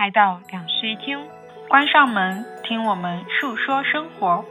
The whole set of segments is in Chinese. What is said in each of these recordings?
来到两室一厅，关上门，听我们述说生活。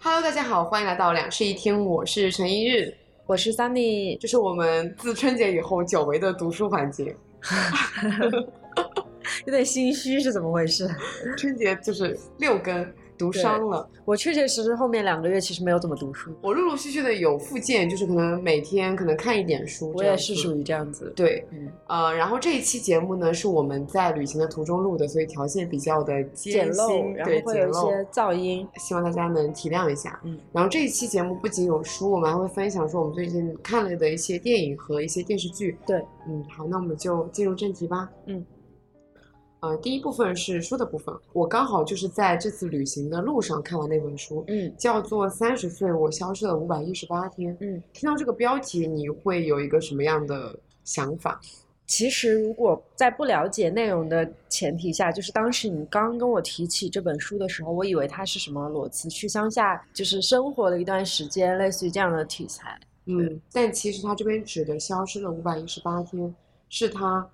Hello，大家好，欢迎来到两室一厅，我是陈一日，我是 Sunny，这是我们自春节以后久违的读书环境。有点心虚是怎么回事？春节就是六更读伤了，我确确实实后面两个月其实没有怎么读书，我陆陆续续的有复健，就是可能每天可能看一点书。我也是属于这样子。对，嗯，呃，然后这一期节目呢是我们在旅行的途中录的，所以条件比较的简陋，然后对，会有一些噪音。希望大家能体谅一下。嗯，然后这一期节目不仅有书，我们还会分享说我们最近看了的一些电影和一些电视剧。对，嗯，好，那我们就进入正题吧。嗯，呃，第一部分是书的部分，我刚好就是在这次旅行的路上看完那本书，嗯叫做《三十岁我消失了五百一十八天》。嗯，听到这个标题，你会有一个什么样的想法？其实如果在不了解内容的前提下，就是当时你刚跟我提起这本书的时候，我以为它是什么裸辞去乡下就是生活了一段时间，类似于这样的题材。嗯，但其实他这边指的消失了五百一十八天，是他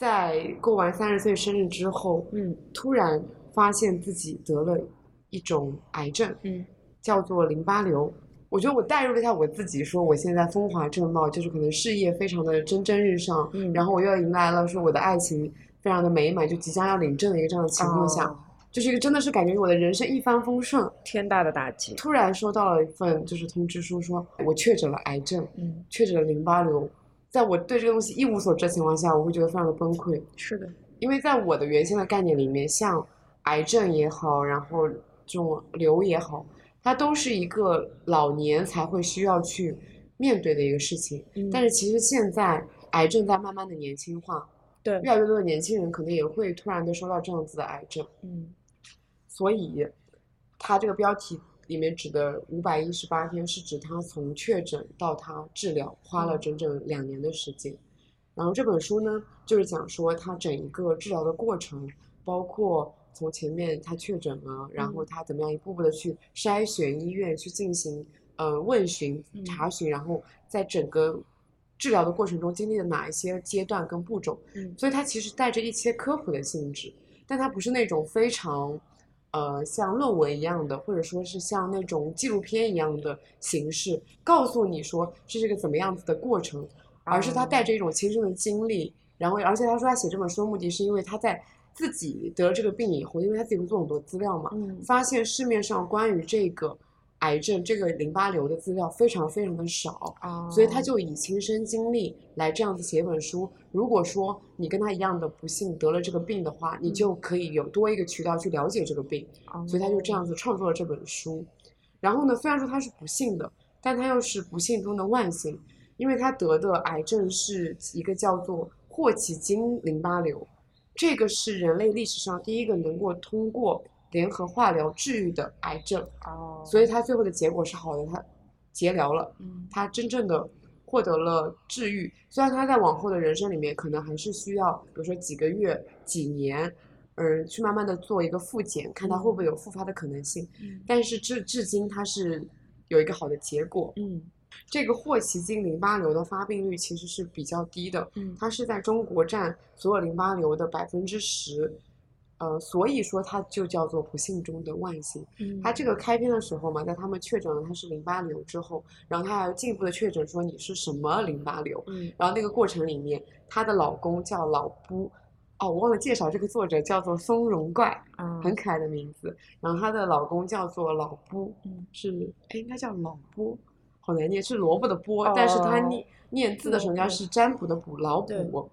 在过完三十岁生日之后，嗯突然发现自己得了一种癌症，嗯叫做淋巴瘤。我觉得我代入了一下我自己，说我现在风华正茂，就是可能事业非常的蒸蒸日上，嗯，然后我又迎来了说我的爱情非常的美满，就即将要领证的一个这样的情况下，哦就是一个真的是感觉我的人生一帆风顺。天大的打击。突然收到了一份就是通知书，说我确诊了癌症，嗯，确诊了淋巴瘤。在我对这个东西一无所知的情况下，我会觉得非常的崩溃，是的。因为在我的原先的概念里面，像癌症也好，然后这种瘤也好，它都是一个老年才会需要去面对的一个事情。嗯但是其实现在癌症在慢慢的年轻化，对，越来越多的年轻人可能也会突然的收到这样子的癌症。嗯所以，它这个标题里面指的五百一十八天，是指他从确诊到他治疗花了嗯整整两年的时间。然后这本书呢，就是讲说他整一个治疗的过程，包括从前面他确诊了，然后嗯他怎么样一步步的去筛选医院去进行呃问询嗯查询，然后在整个治疗的过程中经历了哪一些阶段跟步骤。嗯所以它其实带着一些科普的性质，但它不是那种非常，呃，像论文一样的，或者说是像那种纪录片一样的形式，告诉你说这是个怎么样子的过程，而是他带着一种亲身的经历，然后而且他说他写这本书的目的是因为他在自己得了这个病以后，因为他自己会做很多资料嘛，嗯。发现市面上关于这个癌症、这个淋巴瘤的资料非常非常的少，啊所以他就以亲身经历来这样子写一本书。如果说你跟他一样的不幸得了这个病的话，你就可以有多一个渠道去了解这个病，所以他就这样子创作了这本书。然后呢，虽然说他是不幸的，但他又是不幸中的万幸，因为他得的癌症是一个叫做霍奇金淋巴瘤，这个是人类历史上第一个能够通过联合化疗治愈的癌症。哦，所以他最后的结果是好的，他结疗了，嗯他真正的获得了治愈。虽然他在往后的人生里面可能还是需要，比如说几个月、几年，嗯，去慢慢的做一个复检，看他会不会有复发的可能性。嗯但是至至今他是有一个好的结果。嗯这个霍奇金淋巴瘤的发病率其实是比较低的，嗯它是在中国占所有淋巴瘤的百分之十，呃，所以说它就叫做不幸中的万幸。嗯，他这个开篇的时候嘛，在他们确诊了他是淋巴瘤之后，然后他还要进一步的确诊说你是什么淋巴瘤，嗯然后那个过程里面，她的老公叫老布，哦，我忘了介绍这个作者叫做松茸怪，啊很可爱的名字。然后她的老公叫做老布，嗯是哎应该叫老波，好难念，是萝卜的波，但是他哦念念字的时候应该是占卜的卜，老卜。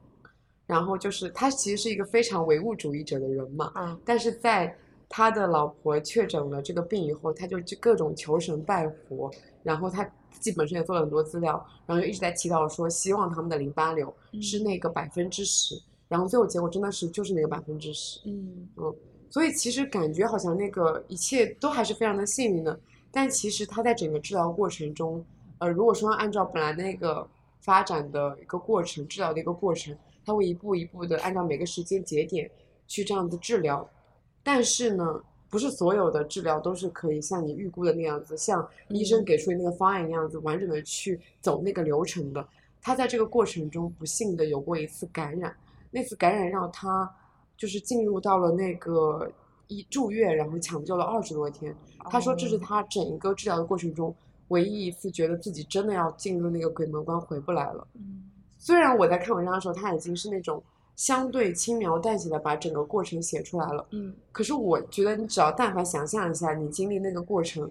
然后就是他其实是一个非常唯物主义者的人嘛，啊但是在他的老婆确诊了这个病以后，他就各种求神拜佛，然后他自己本身也做了很多资料，然后就一直在祈祷说，希望他们的淋巴瘤是嗯那个百分之十，然后最后结果真的是就是那个百分之十，嗯。嗯所以其实感觉好像那个一切都还是非常的幸运的，但其实他在整个治疗过程中，呃，如果说按照本来那个发展的一个过程，治疗的一个过程，他会一步一步的按照每个时间节点去这样子治疗。但是呢，不是所有的治疗都是可以像你预估的那样子，像医生给出的那个方案那样子完整的去走那个流程的。他在这个过程中不幸的有过一次感染，那次感染让他就是进入到了那个医住院，然后抢救了二十多天。他说这是他整一个治疗的过程中唯一一次觉得自己真的要进入那个鬼门关回不来了。嗯虽然我在看文章的时候，他已经是那种相对轻描淡写的把整个过程写出来了，嗯可是我觉得你只要但凡想象一下，你经历那个过程，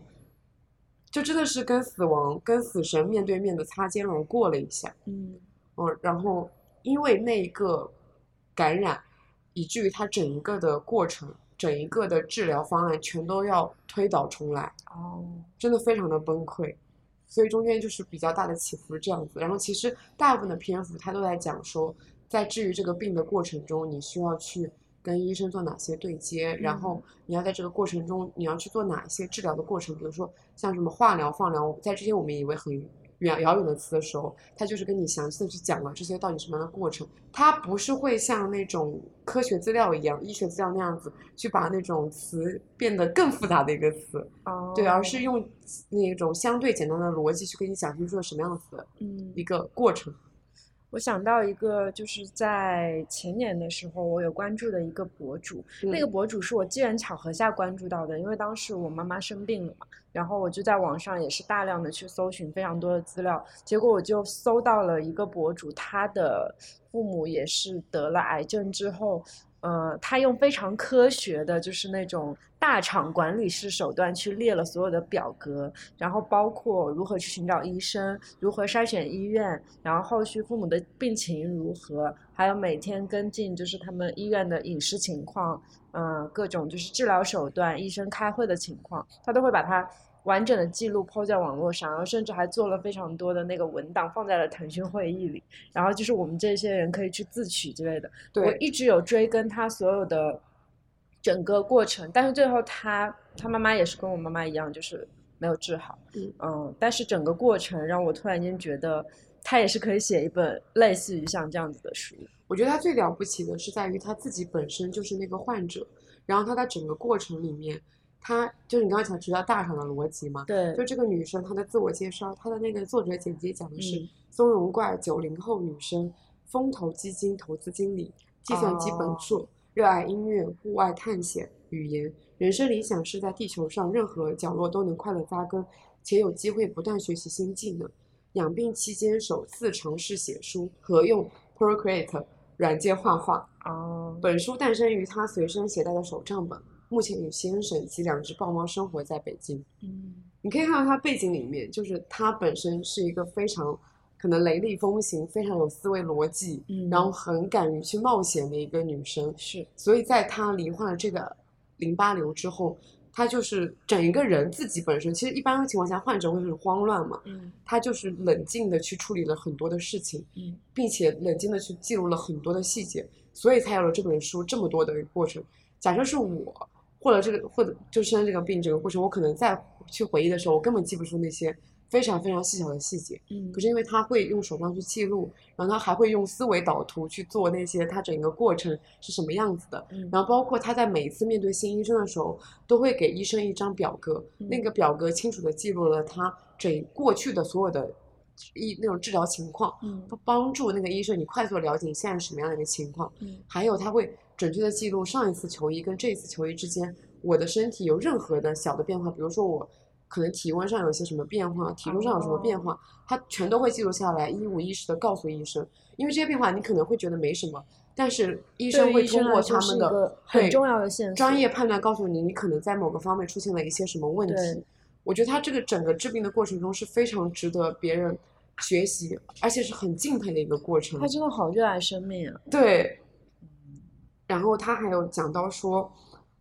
就真的是跟死亡、跟死神面对面的擦肩而过了一下。嗯嗯，然后因为那一个感染，以至于他整一个的过程、整一个的治疗方案全都要推倒重来，哦真的非常的崩溃。所以中间就是比较大的起伏是这样子。然后其实大部分的篇幅他都在讲说，在治愈这个病的过程中，你需要去跟医生做哪些对接，然后你要在这个过程中你要去做哪一些治疗的过程，比如说像什么化疗、放疗，在之前我们以为很远遥远的词的时候，他就是跟你详细的去讲了这些到底什么样的过程。他不是会像那种科学资料一样、医学资料那样子去把那种词变得更复杂的一个词，哦，对，而是用那种相对简单的逻辑去跟你讲清楚了什么样子的嗯一个过程。我想到一个，就是在前年的时候，我有关注的一个博主，那个嗯。博主是我机缘巧合下关注到的，因为当时我妈妈生病了嘛，然后我就在网上也是大量的去搜寻非常多的资料，结果我就搜到了一个博主，他的父母也是得了癌症之后，呃，他用非常科学的，就是那种大厂管理式手段去列了所有的表格，然后包括如何去寻找医生，如何筛选医院，然后后续父母的病情如何，还有每天跟进就是他们医院的饮食情况，嗯、各种就是治疗手段、医生开会的情况，他都会把它完整的记录抛在网络上，然后甚至还做了非常多的那个文档放在了腾讯会议里，然后就是我们这些人可以去自取之类的。我，一直有追跟他所有的整个过程，但是最后他他妈妈也是跟我妈妈一样，就是没有治好。嗯但是整个过程让我突然间觉得，他也是可以写一本类似于像这样子的书。我觉得他最了不起的是在于他自己本身就是那个患者，然后他在整个过程里面，他就是你刚才提到大厂的逻辑嘛，对就这个女生她的自我介绍，她的那个作者简介讲的是嗯松茸怪九零后女生，风投基金投资经理，计算机本哦硕，热爱音乐、户外探险、语言，人生理想是在地球上任何角落都能快乐扎根，且有机会不断学习新技能。养病期间首次尝试写书和用 Procreate 软件画画。哦，本书诞生于她随身携带的手账本，目前与先生及两只豹猫生活在北京。嗯你可以看到他背景里面，就是他本身是一个非常可能雷厉风行、非常有思维逻辑，嗯，然后很敢于去冒险的一个女生。是所以在她罹患了这个淋巴瘤之后，她就是整一个人自己本身，其实一般情况下患者会很慌乱嘛，嗯她就是冷静的去处理了很多的事情，嗯并且冷静的去记录了很多的细节，所以才有了这本书这么多的过程。假设是我，或者这个或者就生这个病这个过程，我可能再去回忆的时候，我根本记不住那些非常非常细小的细节。嗯。可是因为他会用手账去记录，然后他还会用思维导图去做那些他整个过程是什么样子的，嗯。然后包括他在每一次面对新医生的时候，都会给医生一张表格，嗯。那个表格清楚的记录了他整过去的所有的医那种治疗情况，嗯。帮助那个医生你快速了解你现在是什么样的一个情况，嗯。还有他会准确的记录上一次球衣跟这一次球衣之间，我的身体有任何的小的变化，比如说我可能体温上有些什么变化，体重上有什么变化，他全都会记录下来，一五一十的告诉医生。因为这些变化你可能会觉得没什么，但是医生会通过他们的很对重要的线专业判断告诉你，你可能在某个方面出现了一些什么问题。我觉得他这个整个治病的过程中是非常值得别人学习，而且是很敬佩的一个过程他。真的好热爱生命啊。对，然后他还有讲到说，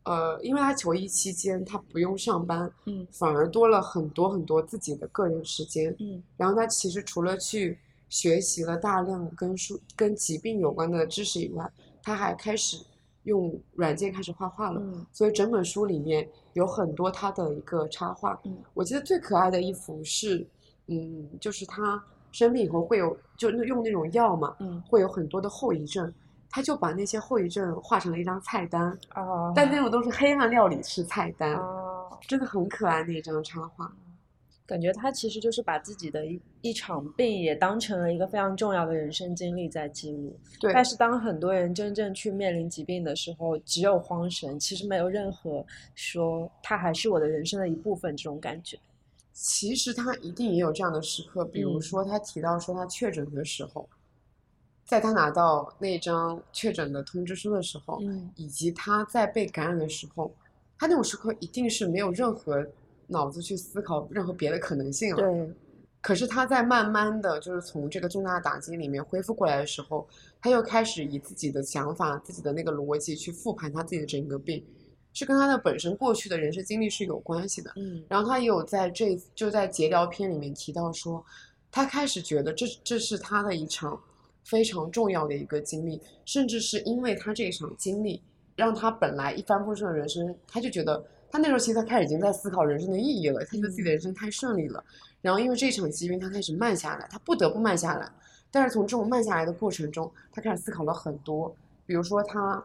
呃，因为他求医期间他不用上班，嗯反而多了很多很多自己的个人时间。嗯然后他其实除了去学习了大量跟书跟疾病有关的知识以外，他还开始用软件开始画画了。嗯所以整本书里面有很多他的一个插画。嗯我记得最可爱的一幅是，嗯，就是他生病以后会有就用那种药嘛，嗯会有很多的后遗症，他就把那些后遗症画成了一张菜单，哦，但那种都是黑暗料理式菜单，哦，真的很可爱那张插画。感觉他其实就是把自己的一一场病也当成了一个非常重要的人生经历在记录。对，但是当很多人真正去面临疾病的时候，只有慌神，其实没有任何说他还是我的人生的一部分这种感觉。其实他一定也有这样的时刻，比如嗯说他提到说他确诊的时候，在他拿到那张确诊的通知书的时候，嗯以及他在被感染的时候，他那种时刻一定是没有任何脑子去思考任何别的可能性了。对，可是他在慢慢的就是从这个重大打击里面恢复过来的时候，他又开始以自己的想法、自己的那个逻辑去复盘他自己的整个病，是跟他的本身过去的人生经历是有关系的。嗯然后他也有在这就在节聊篇里面提到说，他开始觉得这这是他的一场非常重要的一个经历，甚至是因为他这一场经历，让他本来一帆风顺的人生，他就觉得他那时候其实他开始已经在思考人生的意义了，他觉得自己的人生太顺利了。然后因为这场疾病，他开始慢下来，他不得不慢下来。但是从这种慢下来的过程中，他开始思考了很多，比如说他，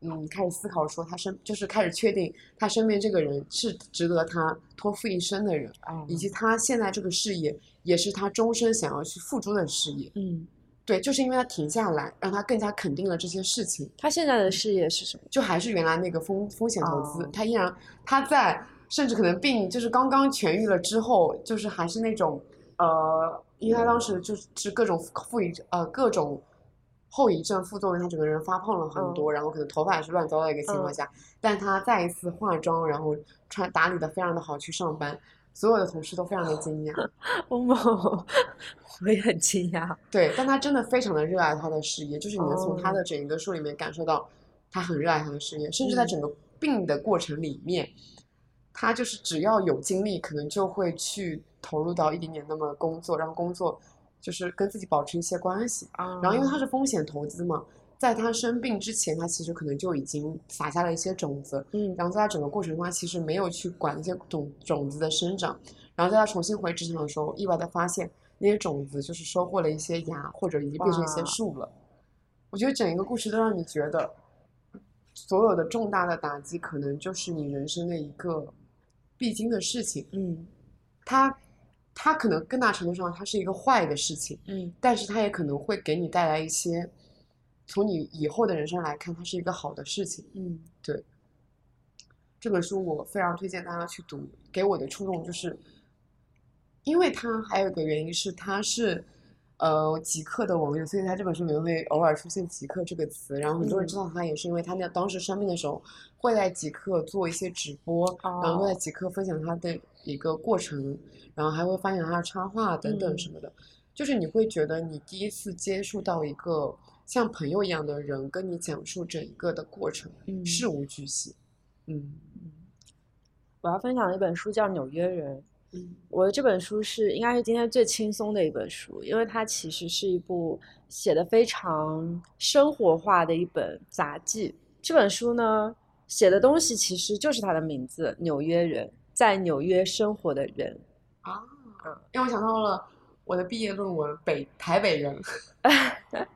嗯，开始思考说他身就是开始确定他身边这个人是值得他托付一生的人，啊以及他现在这个事业也是他终身想要去付出的事业。嗯，对，就是因为他停下来，让他更加肯定了这些事情。他现在的事业是什么？就还是原来那个风风险投资，哦他依然他在甚至可能病就是刚刚痊愈了之后，就是还是那种呃，因为他当时就是各种负遗呃各种后遗症副作用，他整个人发胖了很多，然后可能头发也是乱糟糟的一个情况嗯下，但他再一次化妆，然后穿打理的非常的好去上班，所有的同事都非常的惊讶，欧某，我也很惊讶。对，但他真的非常的热爱他的事业，就是你能从他哦的整一个书里面感受到他很热爱他的事业，甚至在嗯整个病的过程里面，他就是只要有精力，可能就会去投入到一点点那么工作，让工作就是跟自己保持一些关系。啊然后因为他是风险投资嘛，在他生病之前，他其实可能就已经撒下了一些种子，嗯然后在他整个过程中，他其实没有去管那些种种子的生长，然后在他重新回职场的时候，意外的发现那些种子就是收获了一些芽，或者已经变成一些树了。我觉得整一个故事都让你觉得，所有的重大的打击可能就是你人生的一个必经的事情。嗯它，它可能更大程度上它是一个坏的事情，嗯但是它也可能会给你带来一些，从你以后的人生来看，它是一个好的事情。嗯。对。这本书我非常推荐大家去读，给我的触动就是，因为它还有一个原因是它是，呃，极客的网友，所以他这本书里面会偶尔出现“极客”这个词，然后很多人知道他也是因为他那当时生病的时候会在极客做一些直播，然后会在哦极客分享他的一个过程，然后还会分享他的插画等等嗯。什么的，就是你会觉得你第一次接触到一个像朋友一样的人跟你讲述整个的过程，嗯事无巨细，嗯。我要分享的一本书叫《纽约人》。嗯我的这本书是应该是今天最轻松的一本书，因为它其实是一部写的非常生活化的一本杂记。这本书呢，写的东西其实就是它的名字《纽约人》，在纽约生活的人。啊，让我想到了我的毕业论文《北台北人》，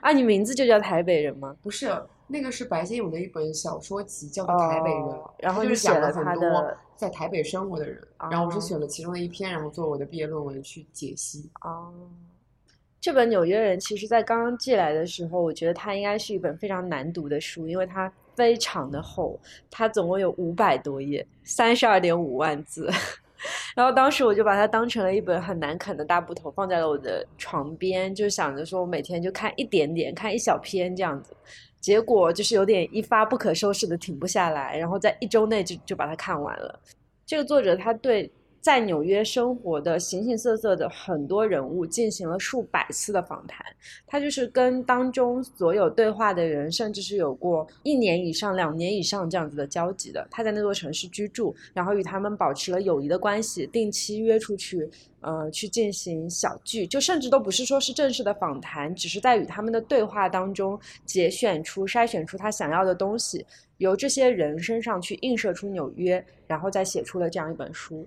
啊，你名字就叫台北人吗？不是那个是白先勇的一本小说集，叫做《台北人》哦然后就是写了讲了很多在台北生活的人，然后我是哦选了其中的一篇，然后做我的毕业论文去解析。哦，这本《纽约人》其实在刚刚寄来的时候，我觉得它应该是一本非常难读的书，因为它非常的厚，它总共有五百多页，三十二点五万字。然后当时我就把它当成了一本很难啃的大部头，放在了我的床边，就想着说我每天就看一点点，看一小篇这样子。结果就是有点一发不可收拾的停不下来，然后在一周内就就把它看完了。这个作者他对在纽约生活的形形色色的很多人物进行了数百次的访谈，他就是跟当中所有对话的人，甚至是有过一年以上、两年以上这样子的交集的。他在那座城市居住，然后与他们保持了友谊的关系，定期约出去，呃，去进行小聚，就甚至都不是说是正式的访谈，只是在与他们的对话当中节选出、筛选出他想要的东西，由这些人身上去映射出纽约，然后再写出了这样一本书。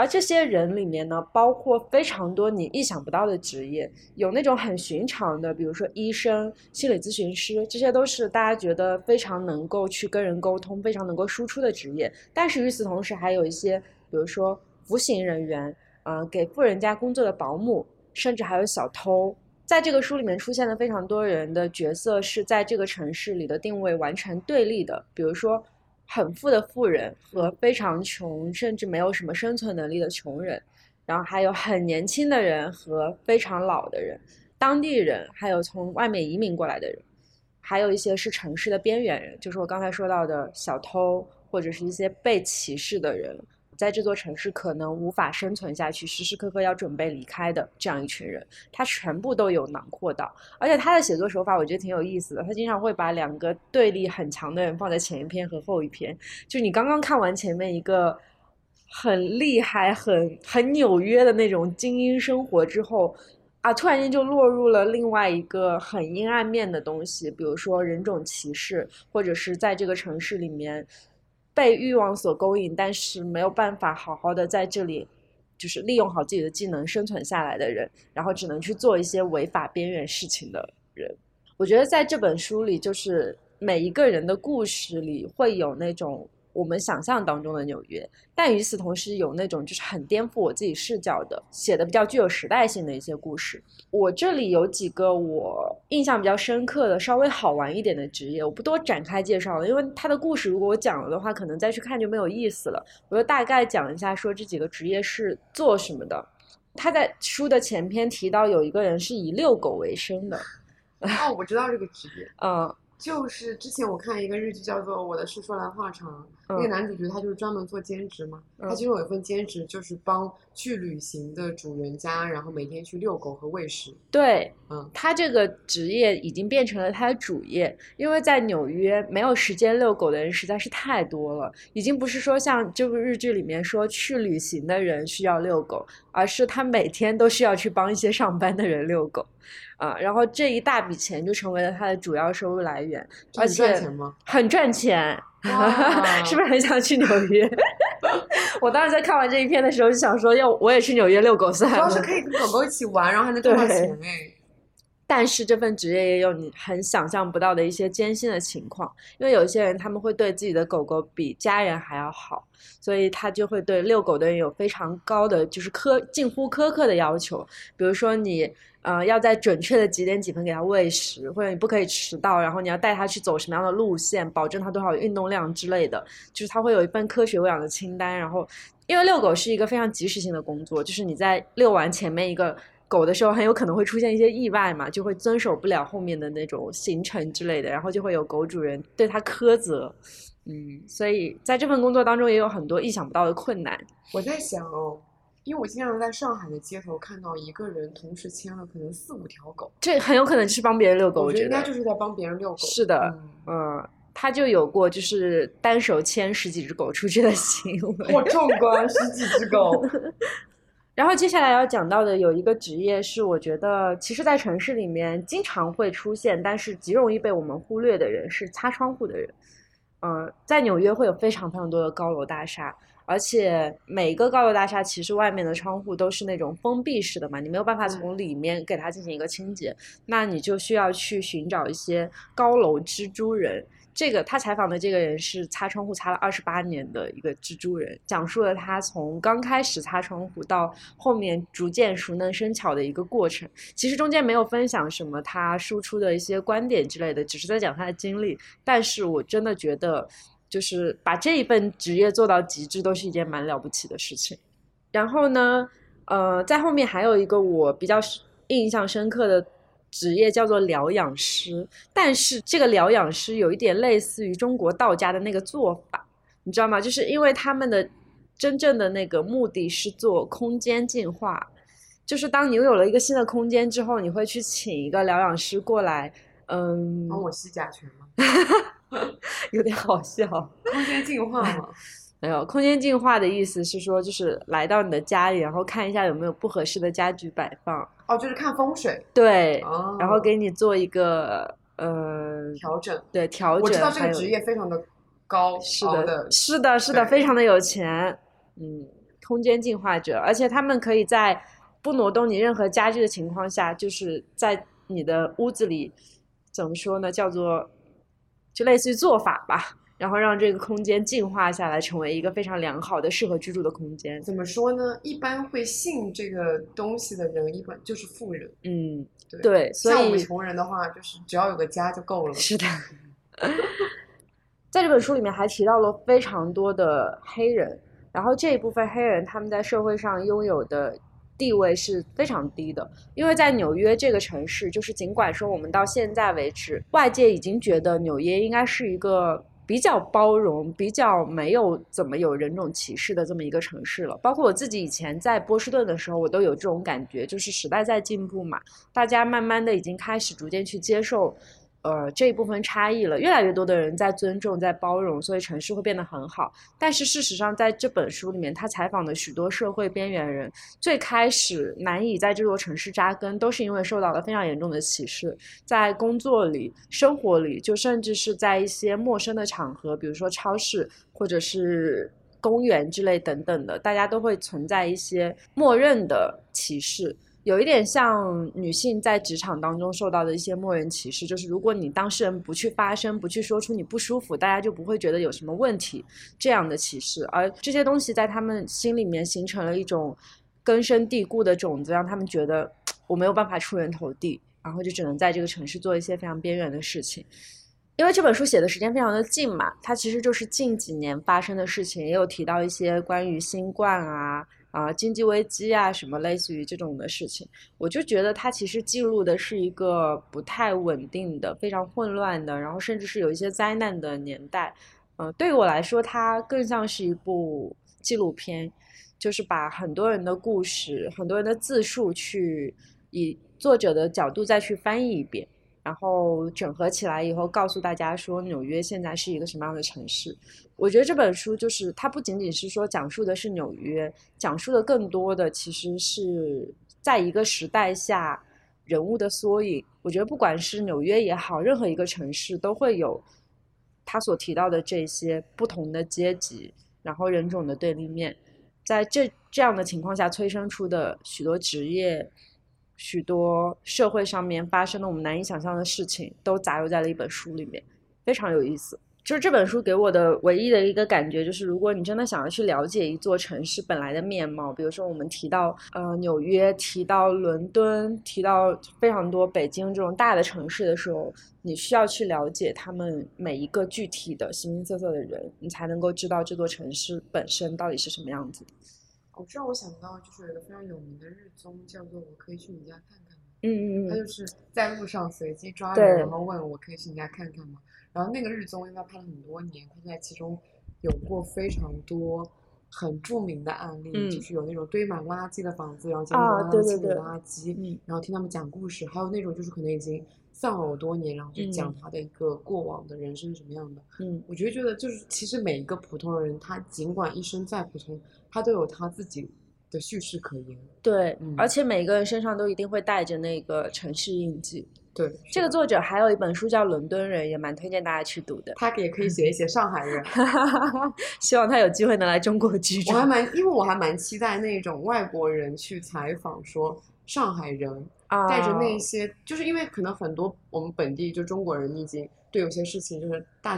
而这些人里面呢，包括非常多你意想不到的职业，有那种很寻常的，比如说医生、心理咨询师，这些都是大家觉得非常能够去跟人沟通、非常能够输出的职业。但是与此同时，还有一些，比如说服刑人员，啊，给富人家工作的保姆，甚至还有小偷。在这个书里面出现了非常多人的角色，是在这个城市里的定位完全对立的，比如说。很富的富人和非常穷，甚至没有什么生存能力的穷人，然后还有很年轻的人和非常老的人，当地人，还有从外面移民过来的人，还有一些是城市的边缘人，就是我刚才说到的小偷或者是一些被歧视的人。在这座城市可能无法生存下去，时时刻刻要准备离开的这样一群人，他全部都有囊括到。而且他的写作手法我觉得挺有意思的，他经常会把两个对立很强的人放在前一篇和后一篇。就你刚刚看完前面一个很厉害、很很纽约的那种精英生活之后，啊，突然间就落入了另外一个很阴暗面的东西，比如说人种歧视，或者是在这个城市里面。被欲望所勾引，但是没有办法好好的在这里，就是利用好自己的技能生存下来的人，然后只能去做一些违法边缘事情的人。我觉得在这本书里，就是每一个人的故事里会有那种。我们想象当中的纽约，但与此同时有那种就是很颠覆我自己视角的，写的比较具有时代性的一些故事。我这里有几个我印象比较深刻的、稍微好玩一点的职业，我不多展开介绍了，因为他的故事如果我讲了的话，可能再去看就没有意思了。我就大概讲一下，说这几个职业是做什么的。他在书的前篇提到有一个人是以遛狗为生的。哦，我知道这个职业。嗯。就是之前我看一个日剧叫做《我的事说来话长》，那个男主角他就是专门做兼职嘛，他其中有一份兼职就是帮去旅行的主人家，然后每天去遛狗和喂食。对，嗯，他这个职业已经变成了他的主业，因为在纽约没有时间遛狗的人实在是太多了，已经不是说像这部日剧里面说去旅行的人需要遛狗，而是他每天都需要去帮一些上班的人遛狗。啊，然后这一大笔钱就成为了他的主要收入来源，而且很赚钱，是不是很想去纽约？我当时在看完这一篇的时候就想说，要我也去纽约遛狗算了。主要是可以跟狗狗一起玩，然后还能赚到钱哎。但是这份职业也有你很想象不到的一些艰辛的情况，因为有些人他们会对自己的狗狗比家人还要好，所以他就会对遛狗的人有非常高的就是苛近乎苛刻的要求，比如说你。呃，要在准确的几点几分给它喂食，或者你不可以迟到，然后你要带它去走什么样的路线，保证它多少运动量之类的，就是它会有一份科学喂养的清单。然后，因为遛狗是一个非常及时性的工作，就是你在遛完前面一个狗的时候，很有可能会出现一些意外嘛，就会遵守不了后面的那种行程之类的，然后就会有狗主人对它苛责。嗯，所以在这份工作当中也有很多意想不到的困难。我在想哦。因为我经常在上海的街头看到一个人同时牵了可能四五条狗，这很有可能是帮别人遛狗。我觉得应该就是在帮别人遛狗。是的，嗯，他就有过就是单手牵十几只狗出去的行为，我壮观，十几只狗。然后接下来要讲到的有一个职业是，我觉得其实，在城市里面经常会出现，但是极容易被我们忽略的人是擦窗户的人。嗯，在纽约会有非常非常多的高楼大厦。而且每个高楼大厦其实外面的窗户都是那种封闭式的嘛，你没有办法从里面给它进行一个清洁，那你就需要去寻找一些高楼蜘蛛人。这个他采访的这个人是擦窗户擦了二十八年的一个蜘蛛人，讲述了他从刚开始擦窗户到后面逐渐熟能生巧的一个过程。其实中间没有分享什么他输出的一些观点之类的，只是在讲他的经历。但是我真的觉得。就是把这一份职业做到极致，都是一件蛮了不起的事情。然后呢，呃，在后面还有一个我比较印象深刻的职业叫做疗养师，但是这个疗养师有一点类似于中国道家的那个做法，你知道吗？就是因为他们的真正的那个目的是做空间净化，就是当你拥有了一个新的空间之后，你会去请一个疗养师过来，嗯，帮我吸甲醛吗？有点好笑，空间净化吗？没有，空间净化的意思是说，就是来到你的家里，然后看一下有没有不合适的家具摆放。哦，就是看风水。对，然后给你做一个呃调整。对，调整。我知道这个职业非常的高，是的，是的，是的，非常的有钱。嗯，空间净化者，而且他们可以在不挪动你任何家具的情况下，就是在你的屋子里，怎么说呢？叫做就类似于做法吧，然后让这个空间净化下来，成为一个非常良好的、适合居住的空间。怎么说呢？一般会信这个东西的人，一般就是富人。嗯，对，对，所像我们穷人的话，就是只要有个家就够了。是的，在这本书里面还提到了非常多的黑人，然后这一部分黑人他们在社会上拥有的地位是非常低的，因为在纽约这个城市，就是尽管说我们到现在为止，外界已经觉得纽约应该是一个。比较包容、比较没有怎么有人种歧视的这么一个城市了。包括我自己以前在波士顿的时候，我都有这种感觉，就是时代在进步嘛，大家慢慢的已经开始逐渐去接受，呃这一部分差异了。越来越多的人在尊重、在包容，所以城市会变得很好。但是事实上，在这本书里面，他采访的许多社会边缘人，最开始难以在这座城市扎根，都是因为受到了非常严重的歧视，在工作里、生活里，就甚至是在一些陌生的场合，比如说超市或者是公园之类等等的，大家都会存在一些默认的歧视。有一点像女性在职场当中受到的一些默认歧视，就是如果你当事人不去发声，不去说出你不舒服，大家就不会觉得有什么问题这样的歧视，而这些东西在他们心里面形成了一种根深蒂固的种子，让他们觉得我没有办法出人头地，然后就只能在这个城市做一些非常边缘的事情。因为这本书写的时间非常的近嘛，它其实就是近几年发生的事情，也有提到一些关于新冠啊。啊，经济危机啊，什么类似于这种的事情，我就觉得它其实记录的是一个不太稳定的、非常混乱的，然后甚至是有一些灾难的年代。嗯、对于我来说，它更像是一部纪录片，就是把很多人的故事、很多人的自述去以作者的角度再去翻译一遍，然后整合起来以后，告诉大家说纽约现在是一个什么样的城市。我觉得这本书就是它不仅仅是说讲述的是纽约，讲述的更多的其实是在一个时代下人物的缩影。我觉得不管是纽约也好，任何一个城市都会有他所提到的这些不同的阶级，然后人种的对立面，在这这样的情况下催生出的许多职业。许多社会上面发生的我们难以想象的事情，都杂糅在了一本书里面，非常有意思。就是这本书给我的唯一的一个感觉，就是如果你真的想要去了解一座城市本来的面貌，比如说我们提到呃纽约，提到伦敦，提到非常多北京这种大的城市的时候，你需要去了解他们每一个具体的形形色色的人，你才能够知道这座城市本身到底是什么样子的。哦，这让我想到就是有一个非常有名的日综，叫做《我可以去你家看看吗》。嗯嗯嗯，他就是在路上随机抓人，然后问我可以去你家看看吗？然后那个日综应该拍了很多年，他在其中有过非常多很著名的案例，嗯。就是有那种堆满垃圾的房子，然后监啊督他们清理对对对垃圾，嗯。然后听他们讲故事，还有那种就是可能已经丧偶多年，然后就讲嗯。他的一个过往的人生是什么样的。嗯。我觉得觉得就是其实每一个普通人，他尽管一生再普通，他都有他自己的叙事可言。对，嗯而且每个人身上都一定会带着那个城市印记。对，这个作者还有一本书叫《伦敦人》，也蛮推荐大家去读的。他也可以写一写上海人。希望他有机会能来中国居住我。还蛮，因为我还蛮期待那种外国人去采访，说上海人啊，带着那些，就是因为可能很多我们本地就中国人已经对有些事情就是大，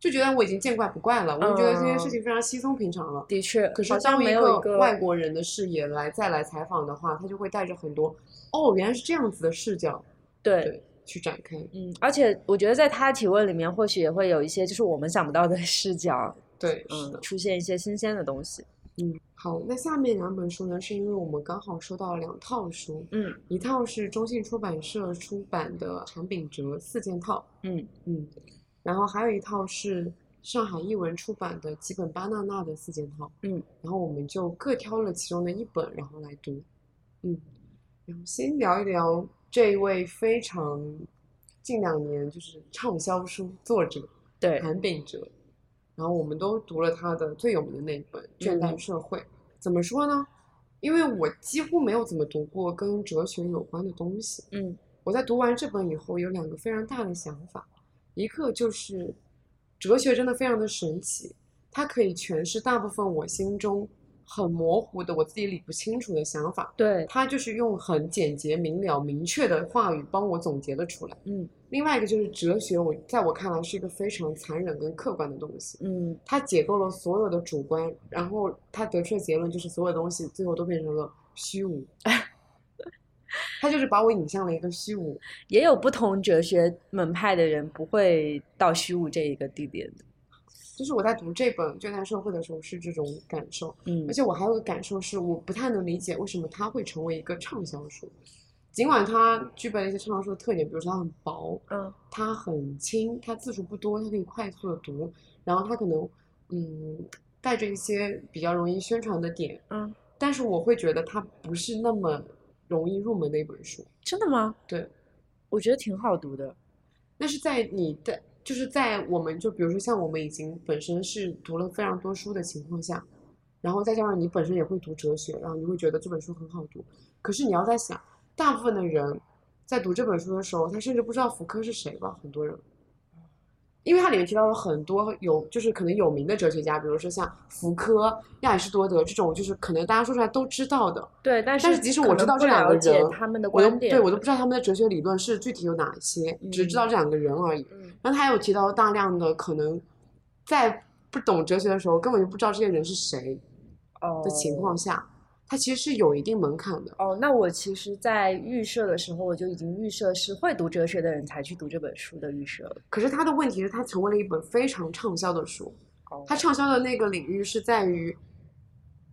就觉得我已经见怪不怪了，我就觉得这件事情非常稀松平常了。的确，可是当一个外国人的视野来再来采访的话，他就会带着很多哦，原来是这样子的视角，对。对，去展开。嗯，而且我觉得在他提问里面，或许也会有一些就是我们想不到的 视角，对，是嗯的，。出现一些新鲜的东西。嗯，好，那下面两本书呢，是因为我们刚好收到了两套书，嗯一套是中信出版社出版的长柄折四件套，嗯嗯，然后还有一套是上海译文出版的几本巴娜娜的四件套，嗯，然后我们就各挑了其中的一本，然后来读，嗯，然后先聊一聊这一位非常近两年就是畅销书作者对，韩炳哲，然后我们都读了他的最有名的那一本《倦怠嗯社会》。怎么说呢？因为我几乎没有怎么读过跟哲学有关的东西。嗯我在读完这本以后，有两个非常大的想法，一个就是哲学真的非常的神奇，它可以诠释大部分我心中很模糊的我自己理不清楚的想法，对，它就是用很简洁明了、明确的话语帮我总结了出来。嗯另外一个就是哲学，我在我看来是一个非常残忍跟客观的东西，嗯它解构了所有的主观，然后它得出的结论就是所有东西最后都变成了虚无。他就是把我引向了一个虚无，也有不同哲学门派的人不会到虚无这一个地点的。就是我在读这本《倦怠社会》的时候是这种感受，嗯而且我还有个感受是，我不太能理解为什么它会成为一个畅销书，尽管它具备了一些畅销书的特点，比如说它很薄，嗯它很轻，它字数不多，它可以快速的读，然后它可能嗯带着一些比较容易宣传的点，嗯，但是我会觉得它不是那么容易入门的一本书。真的吗？对，我觉得挺好读的。那是在你的，就是在我们就比如说像我们已经本身是读了非常多书的情况下，然后再加上你本身也会读哲学，然后你会觉得这本书很好读。可是你要在想，大部分的人在读这本书的时候，他甚至不知道福柯是谁吧？很多人，因为它里面提到了很多有就是可能有名的哲学家，比如说像福柯、亚里士多德这种，就是可能大家说出来都知道的。对，但但是即使我知道这两个人他们的我都观点，对我都不知道他们的哲学理论是具体有哪些，只知道这两个人而已。嗯然后他有提到大量的可能在不懂哲学的时候根本就不知道这些人是谁哦的情况下，他其实是有一定门槛的。哦，那我其实，在预设的时候，我就已经预设是会读哲学的人才去读这本书的预设了。可是他的问题是，他成为了一本非常畅销的书。哦他畅销的那个领域是在于，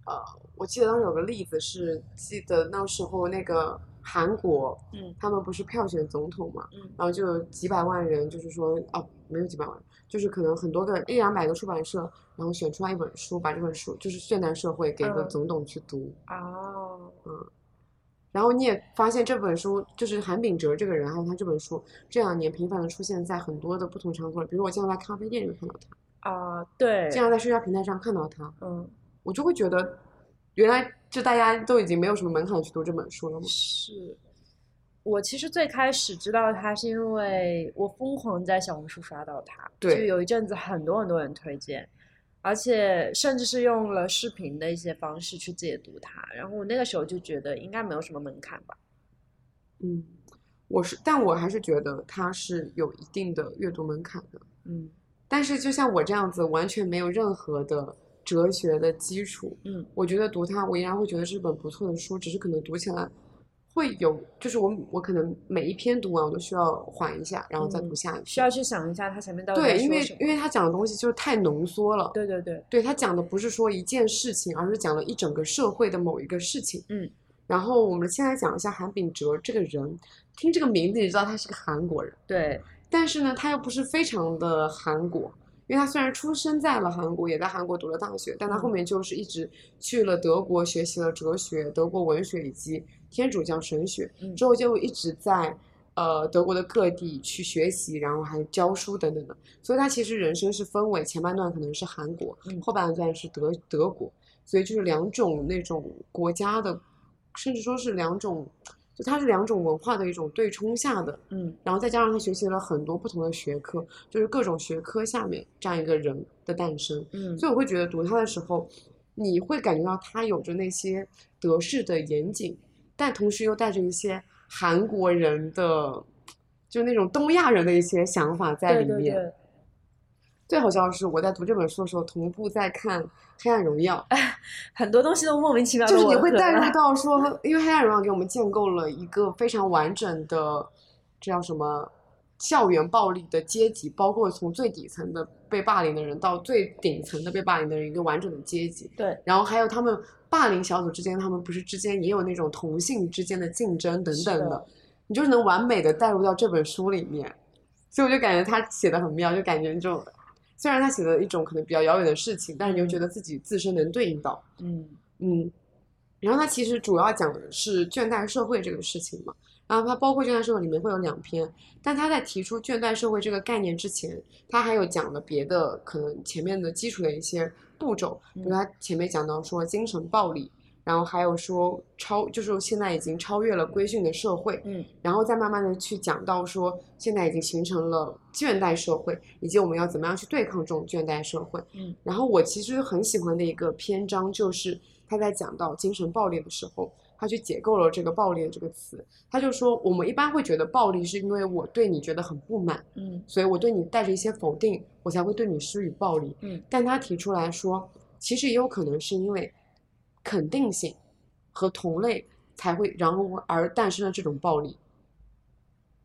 呃，我记得当时有个例子是，记得那时候那个韩国，嗯他们不是票选总统嘛，嗯然后就有几百万人，就是说哦，没有几百万，就是可能很多个一两百个出版社，然后选出来一本书，把这本书就是《现代社会》给个嗯。总统去读，哦，嗯。然后你也发现这本书就是韩炳哲这个人，还有他这本书这两年频繁的出现在很多的不同场所，比如我经常在咖啡店里面看到他，啊、对，经常在社交平台上看到他，嗯，我就会觉得，原来就大家都已经没有什么门槛去读这本书了吗？是。我其实最开始知道他是因为我疯狂在小红书刷到他，对就有一阵子很多很多人推荐，而且甚至是用了视频的一些方式去解读它，然后我那个时候就觉得应该没有什么门槛吧。嗯，我是，但我还是觉得它是有一定的阅读门槛的。嗯但是就像我这样子，完全没有任何的哲学的基础，嗯我觉得读它，我依然会觉得是本不错的书，只是可能读起来会有，就是我我可能每一篇读完，我都需要缓一下，然后再读嗯下一篇。需要去想一下他前面到底对，因为。因为他讲的东西就是太浓缩了。对对对，对他讲的不是说一件事情，而是讲了一整个社会的某一个事情。嗯，然后我们先来讲一下韩炳哲这个人，听这个名字你知道他是个韩国人，对，但是呢，他又不是非常的韩国，因为他虽然出生在了韩国，也在韩国读了大学，但他后嗯面就是一直去了德国学习了哲学、德国文学以及天主教神学，嗯。之后就一直在呃德国的各地去学习，然后还教书等等的，所以他其实人生是分为前半段可能是韩国，嗯后半段是德德国，所以就是两种那种国家的，甚至说是两种，就它是两种文化的一种对冲下的，嗯。然后再加上他学习了很多不同的学科，就是各种学科下面这样一个人的诞生，嗯。所以我会觉得读他的时候，你会感觉到他有着那些德式的严谨，但同时又带着一些韩国人的，就那种东亚人的一些想法在里面。对对对，最好笑的是，我在读这本书的时候，同步在看《黑暗荣耀》，很多东西都莫名其妙就是你会带入到说，因为《黑暗荣耀》给我们建构了一个非常完整的，这叫什么校园暴力的阶级，包括从最底层的被霸凌的人到最顶层的被霸凌的人，一个完整的阶级。对，然后还有他们霸凌小组之间，他们不是之间也有那种同性之间的竞争等等的，你就是能完美的带入到这本书里面，所以我就感觉他写的很妙，就感觉就虽然他写的一种可能比较遥远的事情，但是你又觉得自己自身能对应到。嗯嗯，然后他其实主要讲的是倦怠社会这个事情嘛。然后它包括倦怠社会里面会有两篇，但他在提出倦怠社会这个概念之前，他还有讲了别的可能前面的基础的一些步骤，比如他前面讲到说精神暴力，然后还有说超，就是现在已经超越了规训的社会，嗯然后再慢慢的去讲到说，现在已经形成了倦怠社会，以及我们要怎么样去对抗这种倦怠社会。嗯然后我其实很喜欢的一个篇章，就是他在讲到精神暴力的时候，他去解构了这个暴力的这个词。他就说，我们一般会觉得暴力是因为我对你觉得很不满，嗯所以我对你带着一些否定，我才会对你施予暴力。嗯，但他提出来说，其实也有可能是因为肯定性和同类才会，然后而诞生了这种暴力。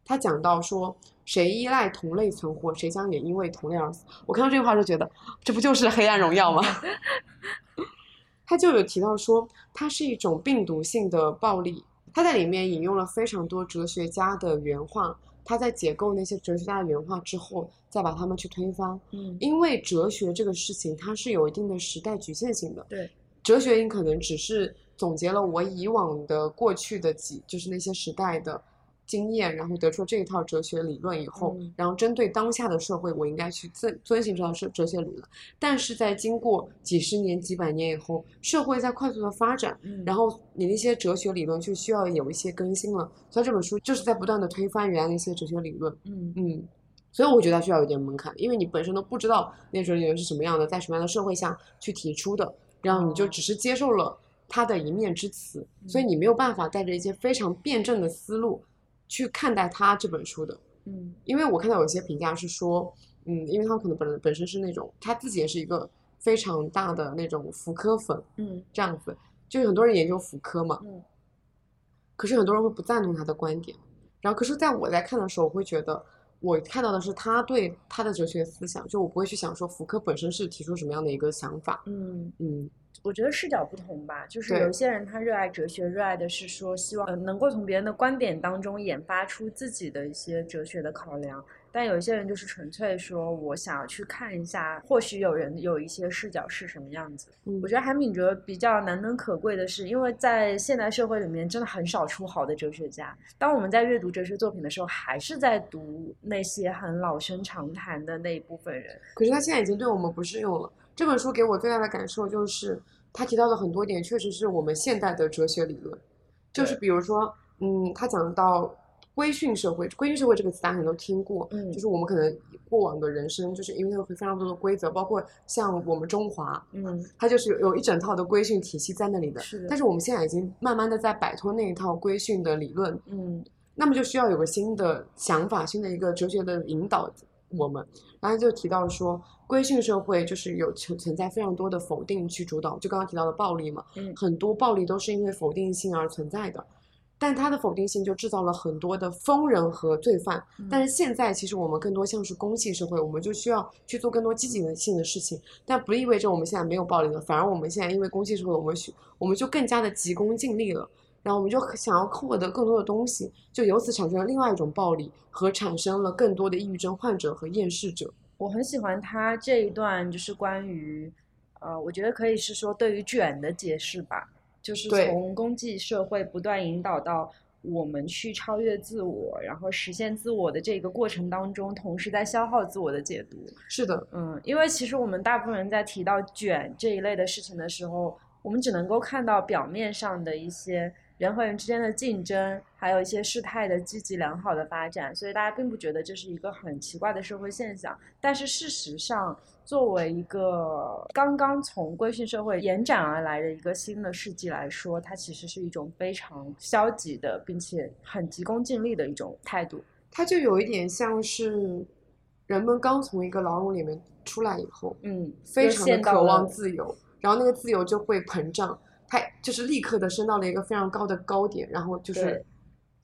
他讲到说，谁依赖同类存活，谁将也因为同类而死。我看到这句话就觉得，这不就是《黑暗荣耀》吗？他就有提到说，它是一种病毒性的暴力。他在里面引用了非常多哲学家的原话，他在解构那些哲学家的原话之后，再把他们去推翻。嗯因为哲学这个事情，它是有一定的时代局限性的。对，哲学你可能只是总结了我以往的过去的几，就是那些时代的经验，然后得出这一套哲学理论以后，嗯然后针对当下的社会，我应该去遵遵循这套哲哲学理论。但是在经过几十年、几百年以后，社会在快速的发展，嗯，然后你那些哲学理论就需要有一些更新了。所以这本书就是在不断的推翻原来那些哲学理论。嗯嗯，所以我觉得它需要有点门槛，因为你本身都不知道那哲理论是什么样的，在什么样的社会下去提出的，然后你就哦只是接受了它的一面之词，所以嗯你没有办法带着一些非常辩证的思路去看待他这本书的。嗯。因为我看到有些评价是说，嗯，因为他可能本本身是那种他自己也是一个非常大的那种福柯粉，嗯。这样子，就是很多人研究福柯嘛，嗯。可是很多人会不赞同他的观点，然后可是在我在看的时候，我会觉得我看到的是他对他的哲学思想，就我不会去想说福柯本身是提出什么样的一个想法，嗯。嗯，我觉得视角不同吧，就是有一些人他热爱哲学，热爱的是说希望呃能够从别人的观点当中研发出自己的一些哲学的考量，但有一些人就是纯粹说我想要去看一下，或许有人有一些视角是什么样子。嗯我觉得韩炳哲比较难能可贵的是，因为在现代社会里面真的很少出好的哲学家。当我们在阅读哲学作品的时候，还是在读那些很老生常谈的那一部分人。可是他现在已经对我们不适用了。这本书给我最大的感受就是，他提到的很多点确实是我们现代的哲学理论，就是比如说，嗯，他讲到规训社会，规训社会这个词大家可能都听过，嗯就是我们可能过往的人生，就是因为有非常多的规则，包括像我们中华，嗯，它就是有有一整套的规训体系在那里的。是的。但是我们现在已经慢慢的在摆脱那一套规训的理论，嗯。那么就需要有个新的想法，新的一个哲学的引导我们。然后就提到说，规训社会就是有存存在非常多的否定去主导，就刚刚提到的暴力嘛，嗯很多暴力都是因为否定性而存在的。但它的否定性就制造了很多的疯人和罪犯。嗯但是现在其实我们更多像是公器社会，我们就需要去做更多积极性的事情。但不意味着我们现在没有暴力了，反而我们现在因为公器社会，我们需我们就更加的急功近利了。然后我们就想要获得更多的东西，就由此产生了另外一种暴力，和产生了更多的抑郁症患者和厌世者。我很喜欢他这一段，就是关于，呃，我觉得可以是说对于卷的解释吧，就是从公济社会不断引导到我们去超越自我，然后实现自我的这个过程当中，同时在消耗自我的解读。是的，嗯，因为其实我们大部分人在提到卷这一类的事情的时候，我们只能够看到表面上的一些人和人之间的竞争，还有一些事态的积极良好的发展，所以大家并不觉得这是一个很奇怪的社会现象。但是事实上，作为一个刚刚从规训社会延展而来的一个新的世纪来说，它其实是一种非常消极的，并且很急功近利的一种态度。它就有一点像是人们刚从一个牢笼里面出来以后，嗯，非常的渴望自由，然后那个自由就会膨胀，它就是立刻的升到了一个非常高的高点，然后就是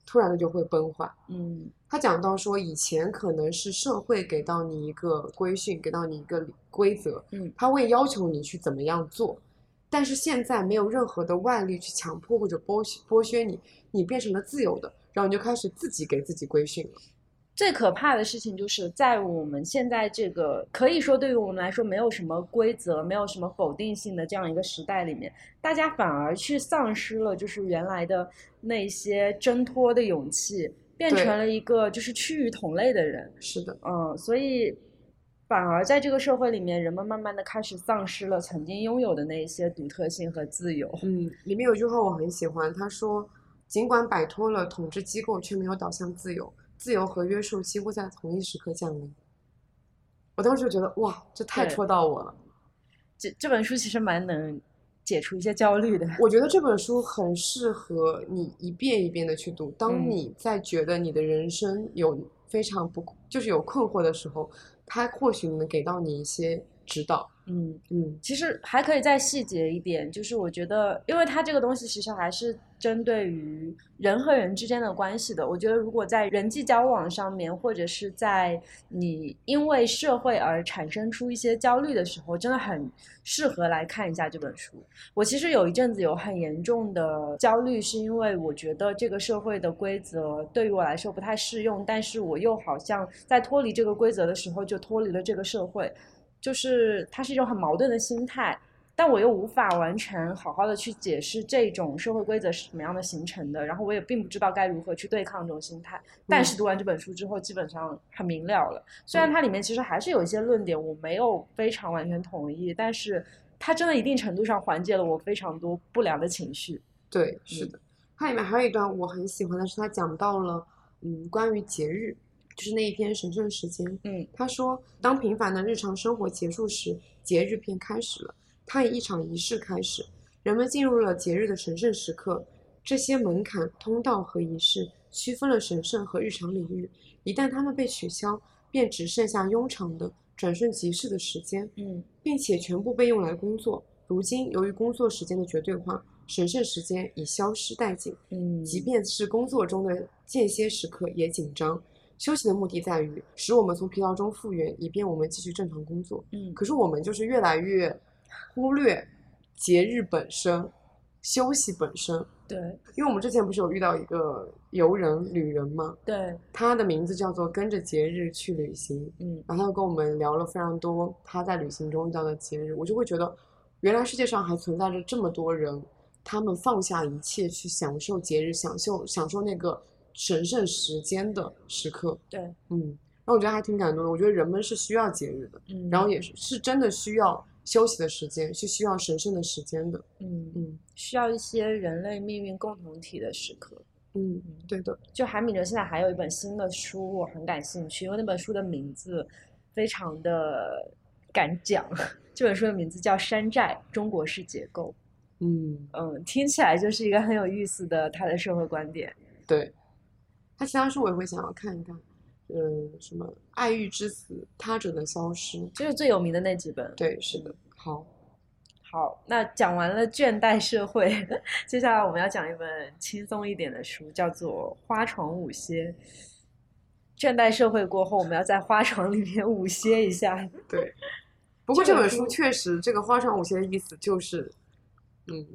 突然的就会崩坏。嗯他讲到说，以前可能是社会给到你一个规训，给到你一个规则，嗯他会要求你去怎么样做，但是现在没有任何的外力去强迫或者剥削剥削你，你变成了自由的，然后你就开始自己给自己规训了。最可怕的事情就是在我们现在这个可以说对于我们来说没有什么规则、没有什么否定性的这样一个时代里面，大家反而去丧失了就是原来的那些挣脱的勇气，变成了一个就是趋于同类的人。是的，嗯，所以反而在这个社会里面，人们慢慢的开始丧失了曾经拥有的那一些独特性和自由。嗯，里面有句话我很喜欢，他说：“尽管摆脱了统治机构，却没有导向自由，自由和约束几乎在同一时刻降临。”我当时就觉得，哇，这太戳到我了。这这本书其实蛮能解除一些焦虑的。我觉得这本书很适合你一遍一遍的去读。当嗯你在觉得你的人生有非常不就是有困惑的时候，它或许能给到你一些指导。嗯，嗯其实还可以再细节一点，就是我觉得，因为它这个东西其实还是针对于人和人之间的关系的。我觉得如果在人际交往上面，或者是在你因为社会而产生出一些焦虑的时候，真的很适合来看一下这本书。我其实有一阵子有很严重的焦虑，是因为我觉得这个社会的规则对于我来说不太适用，但是我又好像在脱离这个规则的时候就脱离了这个社会。就是它是一种很矛盾的心态，但我又无法完全好好的去解释这种社会规则是怎么样的形成的，然后我也并不知道该如何去对抗这种心态。但是读完这本书之后，基本上很明了了。虽然它里面其实还是有一些论点我没有非常完全同意，但是它真的一定程度上缓解了我非常多不良的情绪。对，是的。它里面还有一段我很喜欢的是，它讲到了嗯关于节日，就是那一篇神圣时间。嗯他说，当平凡的日常生活结束时，节日便开始了。它以一场仪式开始，人们进入了节日的神圣时刻。这些门槛、通道和仪式区分了神圣和日常领域。一旦它们被取消，便只剩下庸常的转瞬即逝的时间，嗯并且全部被用来工作。如今，由于工作时间的绝对化，神圣时间已消失殆尽。嗯，即便是工作中的间歇时刻也紧张。休息的目的在于使我们从疲劳中复原，以便我们继续正常工作。嗯可是我们就是越来越忽略节日本身、休息本身。对因为我们之前不是有遇到一个游人旅人吗？对他的名字叫做跟着节日去旅行，嗯然后他又跟我们聊了非常多他在旅行中遇到的节日，我就会觉得，原来世界上还存在着这么多人，他们放下一切去享受节日，享受享受那个神圣时间的时刻。对嗯，然后我觉得还挺感动的。我觉得人们是需要节日的，嗯，然后也是是真的需要休息的时间，是需要神圣的时间的。嗯嗯需要一些人类命运共同体的时刻。嗯，对的。就韩敏哲现在还有一本新的书，我很感兴趣，因为那本书的名字非常的敢讲。这本书的名字叫《山寨：中国式结构》。嗯，嗯，听起来就是一个很有意思的他的社会观点。对。他其他书我也会想要看一看，嗯，什么《爱欲之死》《他者的消失》。就是最有名的那几本。对，是的。好，好，那讲完了倦怠社会，接下来我们要讲一本轻松一点的书，叫做《花床舞歇》。倦怠社会过后，我们要在花床里面舞歇一下。对。不过这本书书确实，这个花床舞歇的意思就是，嗯，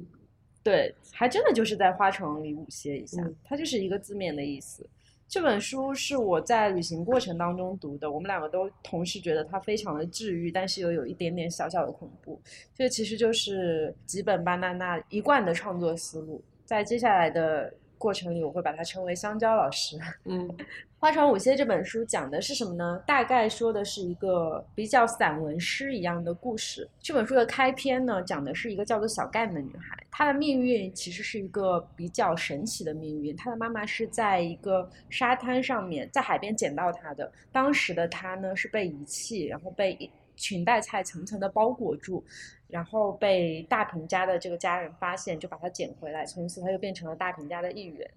对，还真的就是在花城里舞歇一下，嗯它就是一个字面的意思。这本书是我在旅行过程当中读的，我们两个都同时觉得它非常的治愈，但是又有一点点小小的恐怖。这其实就是吉本巴娜娜一贯的创作思路，在接下来的过程里，我会把它称为香蕉老师。嗯《花船舞歇》这本书讲的是什么呢？大概说的是一个比较散文诗一样的故事。这本书的开篇呢，讲的是一个叫做小干的女孩，她的命运其实是一个比较神奇的命运。她的妈妈是在一个沙滩上面，在海边捡到她的。当时的她呢是被遗弃，然后被一裙带菜层层的包裹住，然后被大平家的这个家人发现，就把她捡回来。从此他就变成了大平家的一员。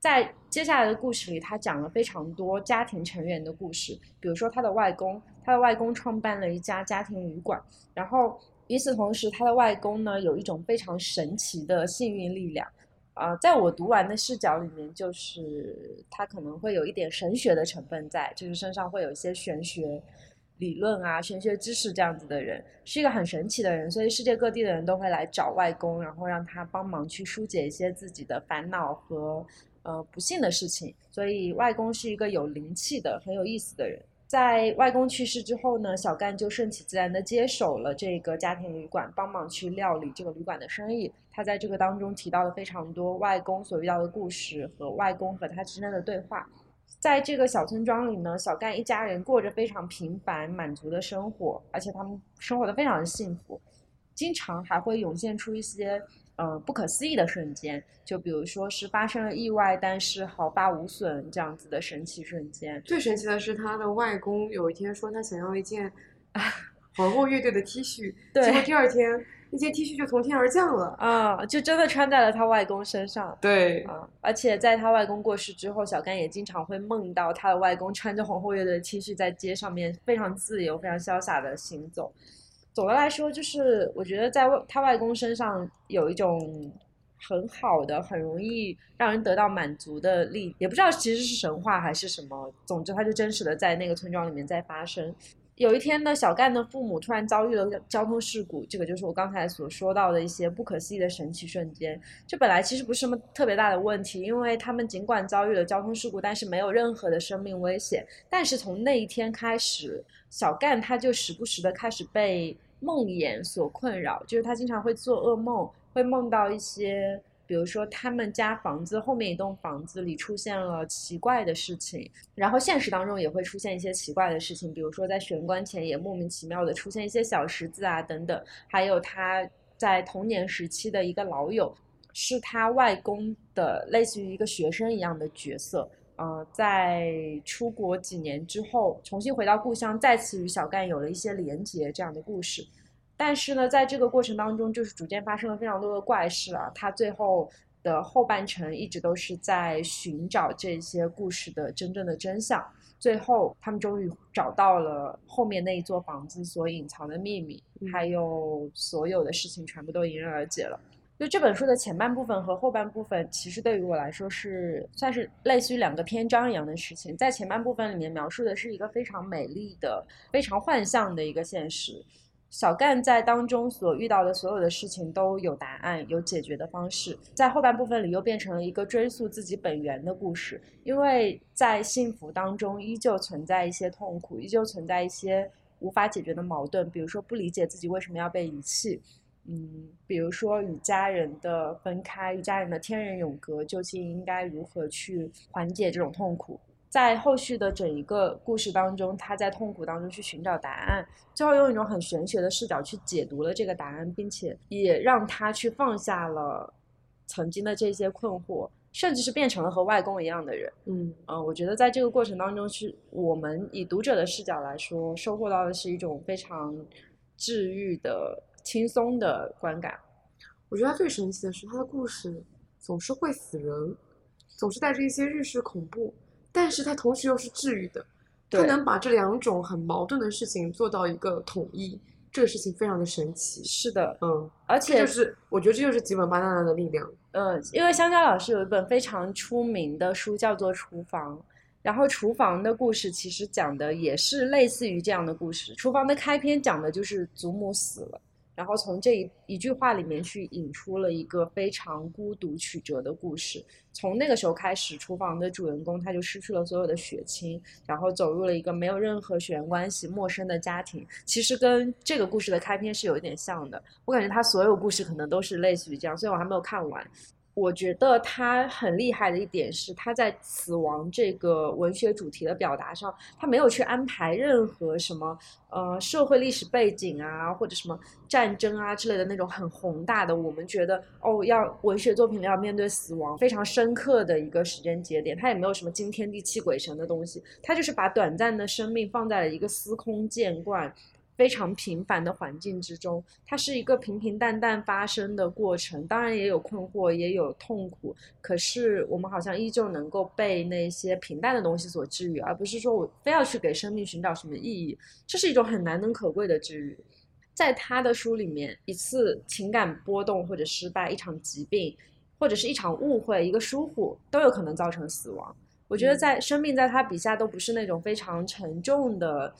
在接下来的故事里，他讲了非常多家庭成员的故事，比如说他的外公，他的外公创办了一家家庭旅馆，然后与此同时，他的外公呢有一种非常神奇的幸运力量，啊、在我读完的视角里面，就是他可能会有一点神学的成分在，就是身上会有一些玄学。理论啊，玄学知识这样子的人，是一个很神奇的人，所以世界各地的人都会来找外公，然后让他帮忙去疏解一些自己的烦恼和呃不幸的事情。所以外公是一个有灵气的、很有意思的人。在外公去世之后呢，小干就顺其自然的接手了这个家庭旅馆，帮忙去料理这个旅馆的生意。他在这个当中提到了非常多外公所遇到的故事和外公和他之间的对话。在这个小村庄里呢，小干一家人过着非常平凡、满足的生活，而且他们生活的非常的幸福，经常还会涌现出一些呃不可思议的瞬间，就比如说是发生了意外，但是毫发无损这样子的神奇瞬间。最神奇的是，他的外公有一天说他想要一件 皇后乐队的 T 恤，结果第二天那件 T 恤就从天而降了。啊，就真的穿在了他外公身上。对，啊，而且在他外公过世之后，小甘也经常会梦到他的外公穿着皇后乐队的 T 恤在街上面非常自由、非常潇洒的行走。总的来说，就是我觉得在外他外公身上有一种很好的、很容易让人得到满足的力，也不知道其实是神话还是什么。总之，它就真实的在那个村庄里面在发生。有一天呢，小干的父母突然遭遇了交通事故，这个就是我刚才所说到的一些不可思议的神奇瞬间。这本来其实不是什么特别大的问题，因为他们尽管遭遇了交通事故，但是没有任何的生命危险。但是从那一天开始，小干他就时不时的开始被梦魇所困扰，就是他经常会做噩梦，会梦到一些。比如说，他们家房子后面一栋房子里出现了奇怪的事情，然后现实当中也会出现一些奇怪的事情，比如说在玄关前也莫名其妙的出现一些小石子啊等等。还有他在童年时期的一个老友，是他外公的类似于一个学生一样的角色，呃，在出国几年之后重新回到故乡，再次与小干有了一些连结这样的故事。但是呢，在这个过程当中，就是逐渐发生了非常多的怪事啊。他最后的后半程一直都是在寻找这些故事的真正的真相。最后，他们终于找到了后面那一座房子所隐藏的秘密，还有所有的事情全部都迎刃而解了。就这本书的前半部分和后半部分，其实对于我来说是算是类似于两个篇章一样的事情。在前半部分里面描述的是一个非常美丽的、非常幻象的一个现实。小干在当中所遇到的所有的事情都有答案，有解决的方式。在后半部分里又变成了一个追溯自己本源的故事，因为在幸福当中依旧存在一些痛苦，依旧存在一些无法解决的矛盾，比如说不理解自己为什么要被遗弃，嗯，比如说与家人的分开，与家人的天人永隔，究竟应该如何去缓解这种痛苦？在后续的整一个故事当中，他在痛苦当中去寻找答案，最后用一种很玄学的视角去解读了这个答案，并且也让他去放下了曾经的这些困惑，甚至是变成了和外公一样的人。嗯嗯，我觉得在这个过程当中，是我们以读者的视角来说，收获到的是一种非常治愈的、轻松的观感。我觉得他最神奇的是，他的故事总是会死人，总是带着一些日式恐怖。但是它同时又是治愈的，它能把这两种很矛盾的事情做到一个统一，这个事情非常的神奇。是的，嗯，而且就是我觉得这就是吉本巴娜娜的力量。嗯，因为香蕉老师有一本非常出名的书叫做《厨房》，然后厨房的故事其实讲的也是类似于这样的故事。厨房的开篇讲的就是祖母死了。然后从这一一句话里面去引出了一个非常孤独曲折的故事。从那个时候开始，厨房的主人公他就失去了所有的血亲，然后走入了一个没有任何血缘关系、陌生的家庭。其实跟这个故事的开篇是有一点像的。我感觉他所有故事可能都是类似于这样，所以我还没有看完。我觉得他很厉害的一点是，他在死亡这个文学主题的表达上，他没有去安排任何什么呃社会历史背景啊，或者什么战争啊之类的那种很宏大的，我们觉得哦要文学作品要面对死亡非常深刻的一个时间节点，他也没有什么惊天地泣鬼神的东西，他就是把短暂的生命放在了一个司空见惯。非常平凡的环境之中，它是一个平平淡淡发生的过程，当然也有困惑，也有痛苦。可是我们好像依旧能够被那些平淡的东西所治愈，而不是说我非要去给生命寻找什么意义。这是一种很难能可贵的治愈。在他的书里面，一次情感波动或者失败，一场疾病，或者是一场误会，一个疏忽，都有可能造成死亡。我觉得在生命在他笔下都不是那种非常沉重的。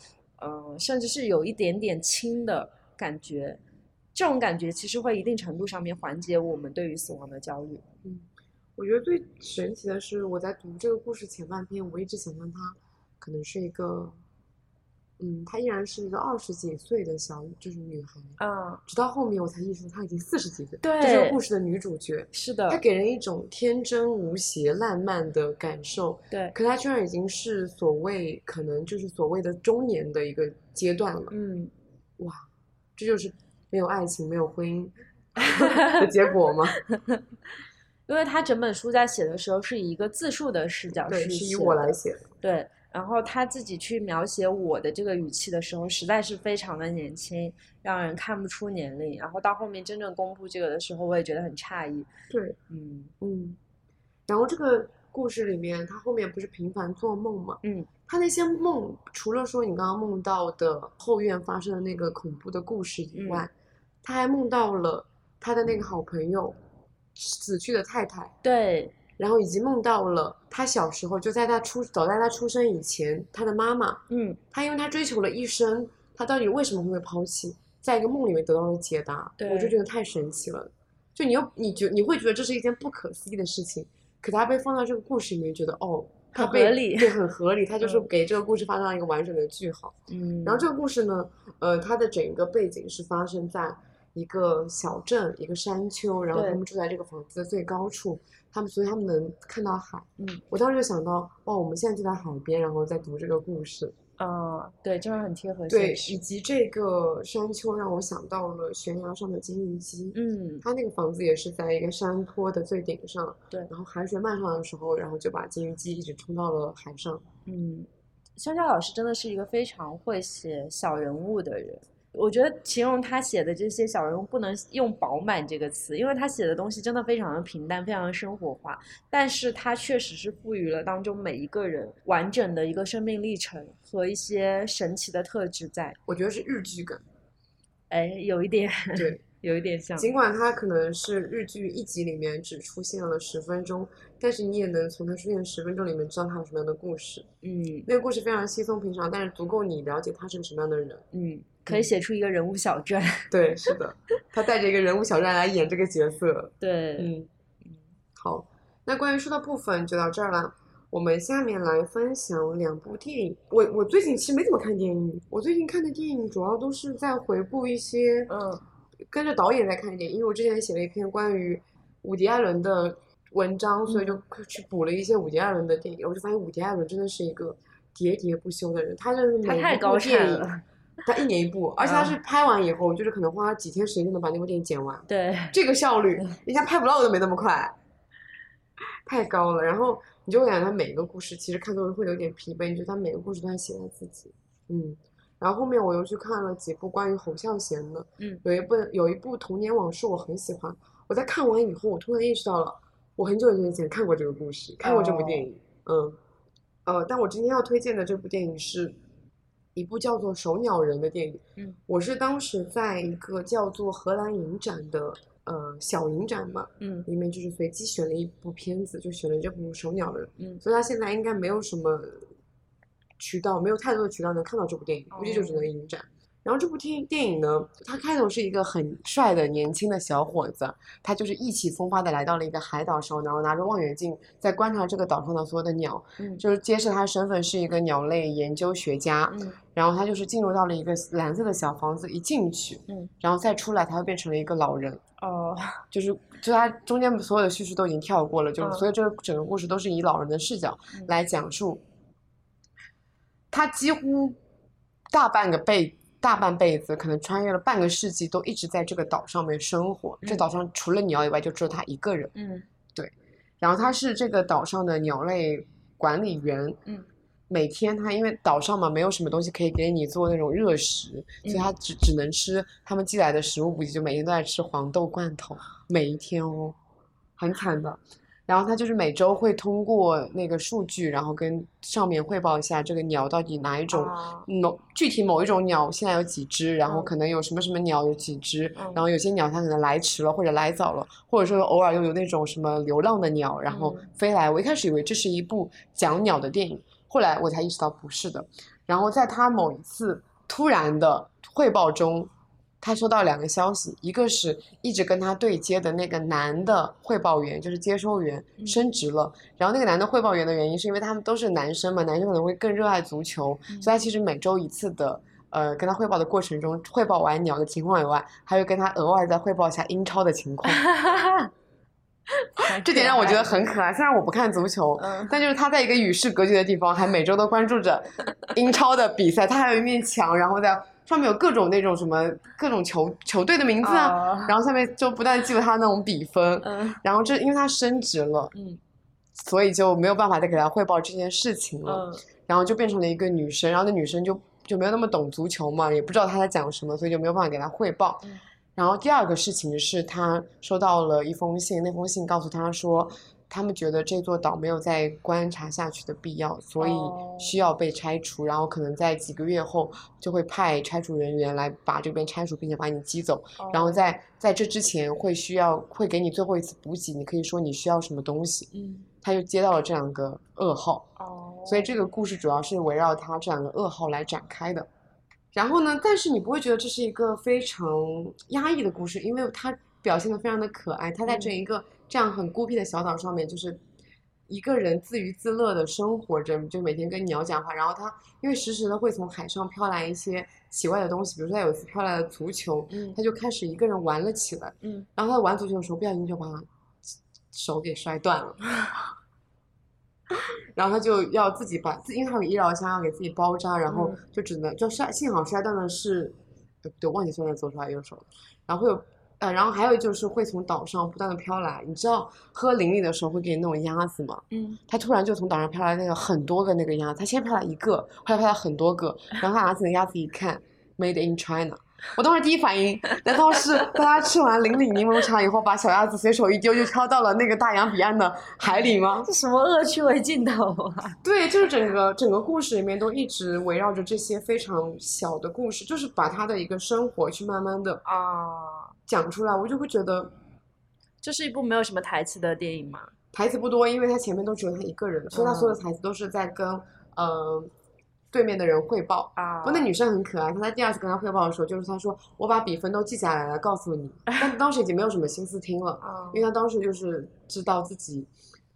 呃，甚至是有一点点轻的感觉，这种感觉其实会一定程度上面缓解我们对于死亡的焦虑。嗯，我觉得最神奇的是，我在读这个故事前半篇，我一直想象它可能是一个嗯，她依然是一个二十几岁的小就是女孩，嗯，直到后面我才意识到她已经四十几岁，对这是故事的女主角。是的她，给人一种天真无邪、烂漫的感受，对，可她居然已经是所谓可能就是所谓的中年的一个阶段了。嗯，哇，这就是没有爱情、没有婚姻 的结果吗？因为他整本书在写的时候是以一个自述的视角对，去是以我来写的。对，然后他自己去描写我的这个语气的时候，实在是非常的年轻，让人看不出年龄。然后到后面真正公布这个的时候，我也觉得很诧异。对，嗯嗯。然后这个故事里面，他后面不是频繁做梦吗？嗯，他那些梦，除了说你刚刚梦到的后院发生的那个恐怖的故事以外，他还梦到了他的那个好朋友死去的太太，对，然后以及梦到了他小时候就在他出早在他出生以前，他的妈妈，嗯，他因为他追求了一生，他到底为什么会被抛弃，在一个梦里面得到了解答，对我就觉得太神奇了。就你又你觉你会觉得这是一件不可思议的事情，可他被放到这个故事里面，觉得哦，他被很合理对，很合理，他就是嗯给这个故事画上一个完整的句号。嗯，然后这个故事呢，呃，它的整个背景是发生在一个小镇，一个山丘，然后他们住在这个房子的最高处，他们所以他们能看到海。嗯，我当时就想到，哇，我们现在就在海边，然后在读这个故事。呃，对，真的很贴合对。以及这个山丘让我想到了悬崖上的金鱼姬。嗯，他那个房子也是在一个山坡的最顶上，对然后海水漫上来的时候，然后就把金鱼姬一直冲到了海上。嗯，香蕉老师真的是一个非常会写小人物的人。我觉得形容他写的这些小人物不能用饱满这个词，因为他写的东西真的非常的平淡，非常的生活化。但是他确实是赋予了当中每一个人完整的一个生命历程和一些神奇的特质在。我觉得是日剧感，哎，有一点，对。有一点像。尽管他可能是日剧一集里面只出现了十分钟，但是你也能从他出现十分钟里面知道他有什么样的故事。嗯那个故事非常稀松平常，但是足够你了解他是个什么样的人。嗯，可以写出一个人物小传。对，是的，他带着一个人物小传来演这个角色。对，嗯，好，那关于书的部分就到这儿了。我们下面来分享两部电影。我我最近其实没怎么看电影，我最近看的电影主要都是在回顾一些，嗯，跟着导演在看电影。因为我之前写了一篇关于伍迪·艾伦的文章，所以就去补了一些伍迪·艾伦的电影。我就发现伍迪·艾伦真的是一个喋喋不休的人，他就是每一部他太高电影产了。他一年一部，而且他是拍完以后，就是可能花几天时间就能把那部电影剪完。对，这个效率，人家拍 vlog 都没那么快，太高了。然后你就会感觉他每一个故事其实看多了会有点疲惫，你觉得他每个故事都在写他自己，嗯。然后后面我又去看了几部关于侯孝贤的，嗯有一部有一部《童年往事》我很喜欢。我在看完以后，我突然意识到了，我很久很久以前看过这个故事，看过这部电影，嗯，呃，但我今天要推荐的这部电影是一部叫做《守鸟人》的电影。嗯，我是当时在一个叫做荷兰影展的呃小影展嘛，嗯里面就是随机选了一部片子，就选了这部《守鸟人》，嗯所以它现在应该没有什么渠道，没有太多的渠道能看到这部电影，估计就只能影展。然后这部电电影呢，它开头是一个很帅的年轻的小伙子，他就是意气风发的来到了一个海岛上，然后拿着望远镜在观察这个岛上的所有的鸟，嗯。就是揭示他身份是一个鸟类研究学家。嗯。然后他就是进入到了一个蓝色的小房子，一进去，嗯，然后再出来，他又变成了一个老人，哦，就是就他中间所有的叙事都已经跳过了，就是嗯。所以这个整个故事都是以老人的视角嗯。来讲述。他几乎大半个辈大半辈子，可能穿越了半个世纪，都一直在这个岛上面生活。这嗯岛上除了鸟以外，就只有他一个人。嗯对然后他是这个岛上的鸟类管理员，嗯，每天他因为岛上嘛没有什么东西可以给你做那种热食，所以嗯他只只能吃他们寄来的食物补给，就每天都在吃黄豆罐头，每一天哦，很惨的。然后他就是每周会通过那个数据，然后跟上面汇报一下这个鸟到底哪一种啊某具体某一种鸟现在有几只，然后嗯可能有什么什么鸟有几只，嗯然后有些鸟它可能来迟了或者来早了，或者说偶尔又有那种什么流浪的鸟，然后嗯飞来。我一开始以为这是一部讲鸟的电影，后来我才意识到不是的。然后在他某一次突然的汇报中，他收到两个消息，一个是一直跟他对接的那个男的汇报员，就是接收员嗯升职了。然后那个男的汇报员的原因是因为他们都是男生嘛，男生可能会更热爱足球，嗯所以他其实每周一次的。呃，跟他汇报的过程中，汇报完鸟的情况以外，还会跟他额外再汇报一下英超的情况。这点让我觉得很可爱。虽然我不看足球，嗯但就是他在一个与世隔绝的地方，还每周都关注着英超的比赛。他还有一面墙，然后在上面有各种那种什么各种球球队的名字啊，哦然后下面就不断记录他那种比分。嗯然后这因为他升职了，嗯所以就没有办法再给他汇报这件事情了。嗯然后就变成了一个女生，然后那女生就就没有那么懂足球嘛，也不知道他在讲什么，所以就没有办法给他汇报。嗯然后第二个事情是他收到了一封信，那封信告诉他说，他们觉得这座岛没有再观察下去的必要，所以哦需要被拆除，然后可能在几个月后就会派拆除人员来把这边拆除，并且把你击走。然后哦在在这之前会需要会给你最后一次补给，你可以说你需要什么东西。嗯他就接到了这两个噩耗。哦，所以这个故事主要是围绕他这两个噩耗来展开的。然后呢，但是你不会觉得这是一个非常压抑的故事，因为他表现的非常的可爱。他在这嗯一个这样很孤僻的小岛上面，就是一个人自娱自乐的生活着，就每天跟鸟讲话。然后他因为时时的会从海上飘来一些奇怪的东西，比如说他有一次飘来了足球，嗯他就开始一个人玩了起来。嗯然后他玩足球的时候，不小心就把手给摔断了。然后他就要自己把，自因为他有医疗箱要给自己包扎，然后嗯就只能就摔，幸好摔断的是，呃对，忘记摔在左手还是右手了。然后会有，呃，然后还有就是会从岛上不断的飘来，你知道喝淋漓的时候会给你那种鸭子吗？嗯他突然就从岛上飘来那个很多个那个鸭子，他先飘来一个，后来飘来很多个，然后他拿起那个鸭子一看，Made in China。我当时第一反应，难道是大家吃完邻里柠檬茶以后，把小鸭子随手一丢，就飘到了那个大洋彼岸的海里吗？这什么恶趣味镜头啊？对，就是整个整个故事里面都一直围绕着这些非常小的故事，就是把他的一个生活去慢慢的啊，讲出来，我就会觉得这是一部没有什么台词的电影嘛？台词不多，因为他前面都只有他一个人，所以他所有的台词都是在跟呃对面的人汇报。啊，不过那女生很可爱，她在第二次跟他汇报的时候，就是她说我把比分都记下来了，告诉你。但当时已经没有什么心思听了，啊因为她当时就是知道自己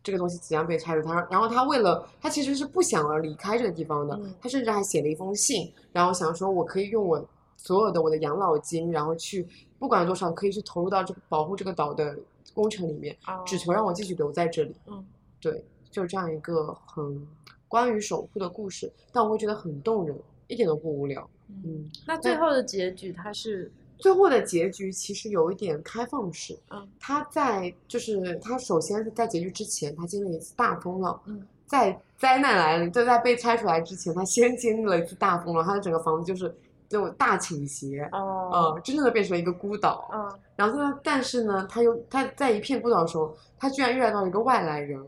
这个东西即将被拆除，她然后她为了她其实是不想而离开这个地方的嗯，她甚至还写了一封信，然后想说我可以用我所有的我的养老金，然后去不管多少可以去投入到这个保护这个岛的工程里面，啊只求让我继续留在这里。嗯，对，就是这样一个很关于守护的故事，但我会觉得很动人，一点都不无聊。嗯，嗯，那最后的结局它是最后的结局其实有一点开放式。嗯，他在就是他首先是在结局之前，他经历了一次大风浪。嗯，在灾难来临，就在被拆出来之前，他先经历了一次大风浪，他的整个房子就是这种大倾斜。哦呃，真正的变成了一个孤岛。嗯然后呢，但是呢，他又他在一片孤岛的时候，他居然遇到了一个外来人，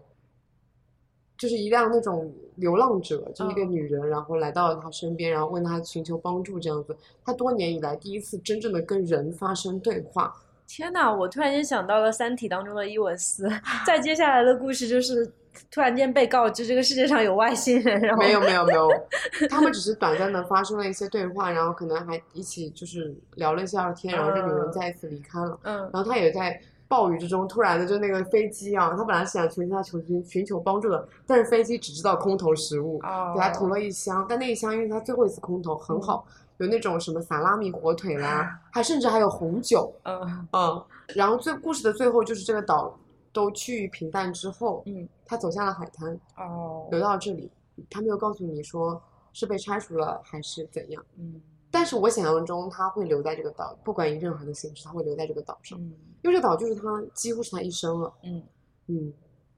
就是一辆那种流浪者，就是一个嗯女人，然后来到了他身边，然后问他寻求帮助，这样子。他多年以来第一次真正的跟人发生对话。天呐，我突然间想到了《三体》当中的伊文斯，在接下来的故事就是突然间被告知这个世界上有外星人，然后没有没有没有，他们只是短暂的发生了一些对话，然后可能还一起就是聊了一下天，然后这女人嗯再一次离开了。嗯然后他也在暴雨之中，突然的就那个飞机啊，他本来是想求他求寻寻求帮助的，但是飞机只知道空投食物，哦给他投了一箱，但那一箱因为他最后一次空投很好，有那种什么萨拉米火腿啦，还甚至还有红酒，嗯嗯，然后最故事的最后就是这个岛都趋于平淡之后，嗯他走向了海滩，哦流到这里，他没有告诉你说是被拆除了还是怎样。嗯但是我想象中他会留在这个岛，不管以任何的形式，他会留在这个岛上，嗯因为这个岛就是他几乎是他一生了。嗯。嗯，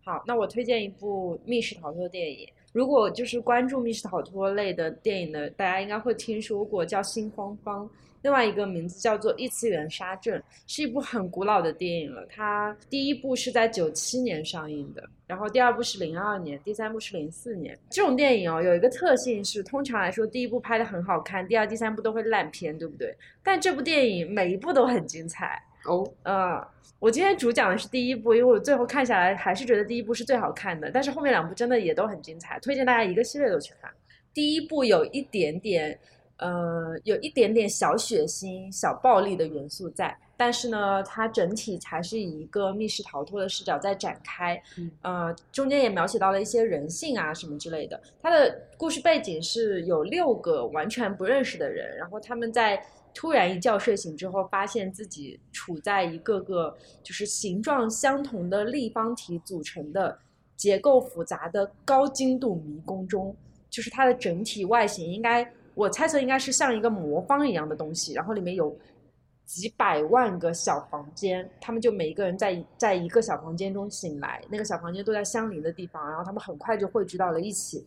好，那我推荐一部密室逃脱电影。如果就是关注密室逃脱类的电影的，大家应该会听说过叫《心慌慌》，另外一个名字叫做《异次元杀阵》，是一部很古老的电影了。它第一部是在九七年上映的，然后第二部是零二年，第三部是零四年。这种电影哦，有一个特性是，通常来说，第一部拍的很好看，第二、第三部都会烂片，对不对？但这部电影每一部都很精彩。哦，呃，我今天主讲的是第一部，因为我最后看下来还是觉得第一部是最好看的，但是后面两部真的也都很精彩，推荐大家一个系列都去看。第一部有一点点呃，有一点点小血腥、小暴力的元素在，但是呢，它整体还是以一个密室逃脱的视角在展开，嗯呃，中间也描写到了一些人性啊什么之类的。它的故事背景是有六个完全不认识的人，然后他们在突然一觉睡醒之后，发现自己处在一个个就是形状相同的立方体组成的、结构复杂的高精度迷宫中。就是它的整体外形应该，我猜测应该是像一个魔方一样的东西，然后里面有几百万个小房间，他们就每一个人在在一个小房间中醒来，那个小房间都在相邻的地方，然后他们很快就汇聚到了一起。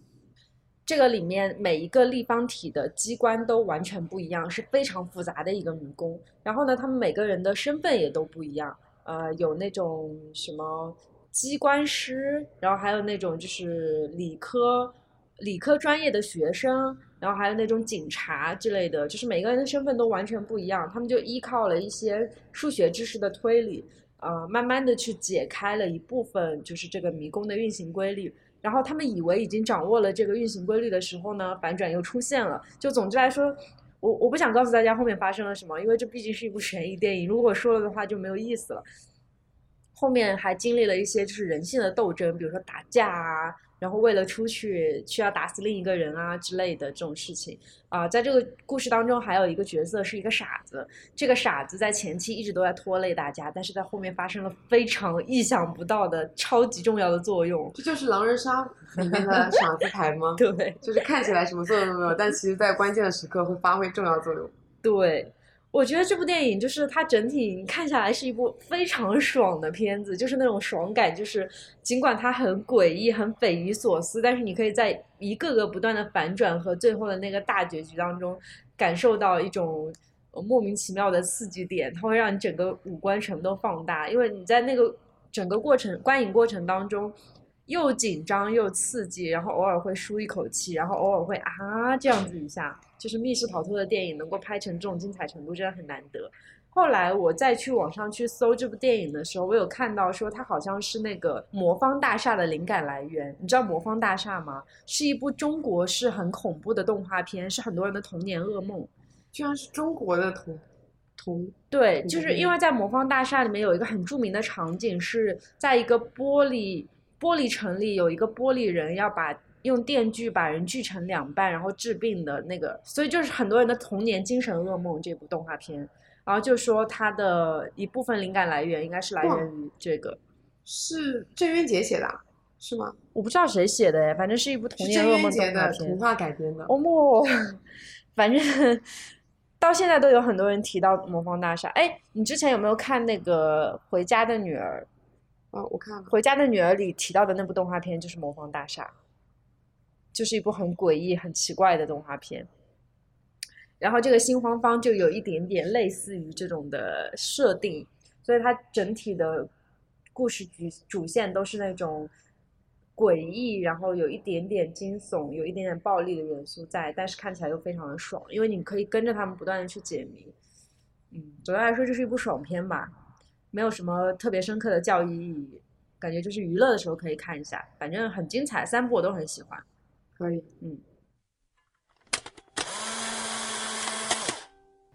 这个里面每一个立方体的机关都完全不一样，是非常复杂的一个迷宫。然后呢，他们每个人的身份也都不一样，呃，有那种什么机关师，然后还有那种就是理科理科专业的学生，然后还有那种警察之类的，就是每个人的身份都完全不一样。他们就依靠了一些数学知识的推理，呃，慢慢的去解开了一部分就是这个迷宫的运行规律。然后他们以为已经掌握了这个运行规律的时候呢，反转又出现了。就总之来说，我我不想告诉大家后面发生了什么，因为这毕竟是一部悬疑电影，如果说了的话就没有意思了。后面还经历了一些就是人性的斗争，比如说打架啊，然后为了出去需要打死另一个人啊之类的这种事情啊、在这个故事当中还有一个角色是一个傻子，这个傻子在前期一直都在拖累大家，但是在后面发生了非常意想不到的超级重要的作用。这就是狼人杀里面的 傻子牌吗？对就是看起来什么作用都没有，但其实在关键的时刻会发挥重要作用。对，我觉得这部电影就是它整体看下来是一部非常爽的片子，就是那种爽感，就是尽管它很诡异、很匪夷所思，但是你可以在一个个不断的反转和最后的那个大结局当中，感受到一种。莫名其妙的刺激点，它会让你整个五官全部都放大，因为你在那个整个过程观影过程当中，又紧张又刺激，然后偶尔会舒一口气，然后偶尔会啊这样子一下，就是密室逃脱的电影能够拍成这种精彩程度，真的很难得。后来我再去网上去搜这部电影的时候，我有看到说它好像是那个魔方大厦的灵感来源。你知道魔方大厦吗？是一部中国式很恐怖的动画片，是很多人的童年噩梦。居然是中国的童童对，嗯就是因为在魔方大厦里面有一个很著名的场景，是在一个玻璃玻璃城里有一个玻璃人要把用电锯把人锯成两半，然后治病的那个，所以就是很多人的童年精神噩梦这部动画片。然后就说它的一部分灵感来源应该是来源于这个，是郑渊洁写的啊，是吗？我不知道谁写的哎，反正是一部童年噩梦渊洁动画片。的童话改编的。哦莫，反正到现在都有很多人提到魔方大厦。哎，你之前有没有看那个《回家的女儿》？啊，我看了《回家的女儿》里提到的那部动画片就是《魔方大厦》，就是一部很诡异、很奇怪的动画片。然后这个新荒方就有一点点类似于这种的设定，所以它整体的故事主主线都是那种诡异，然后有一点点惊悚，有一点点暴力的元素在，但是看起来又非常的爽，因为你可以跟着他们不断的去解谜。嗯，总的来说就是一部爽片吧，没有什么特别深刻的教育意义，感觉就是娱乐的时候可以看一下，反正很精彩，三部我都很喜欢。可以。嗯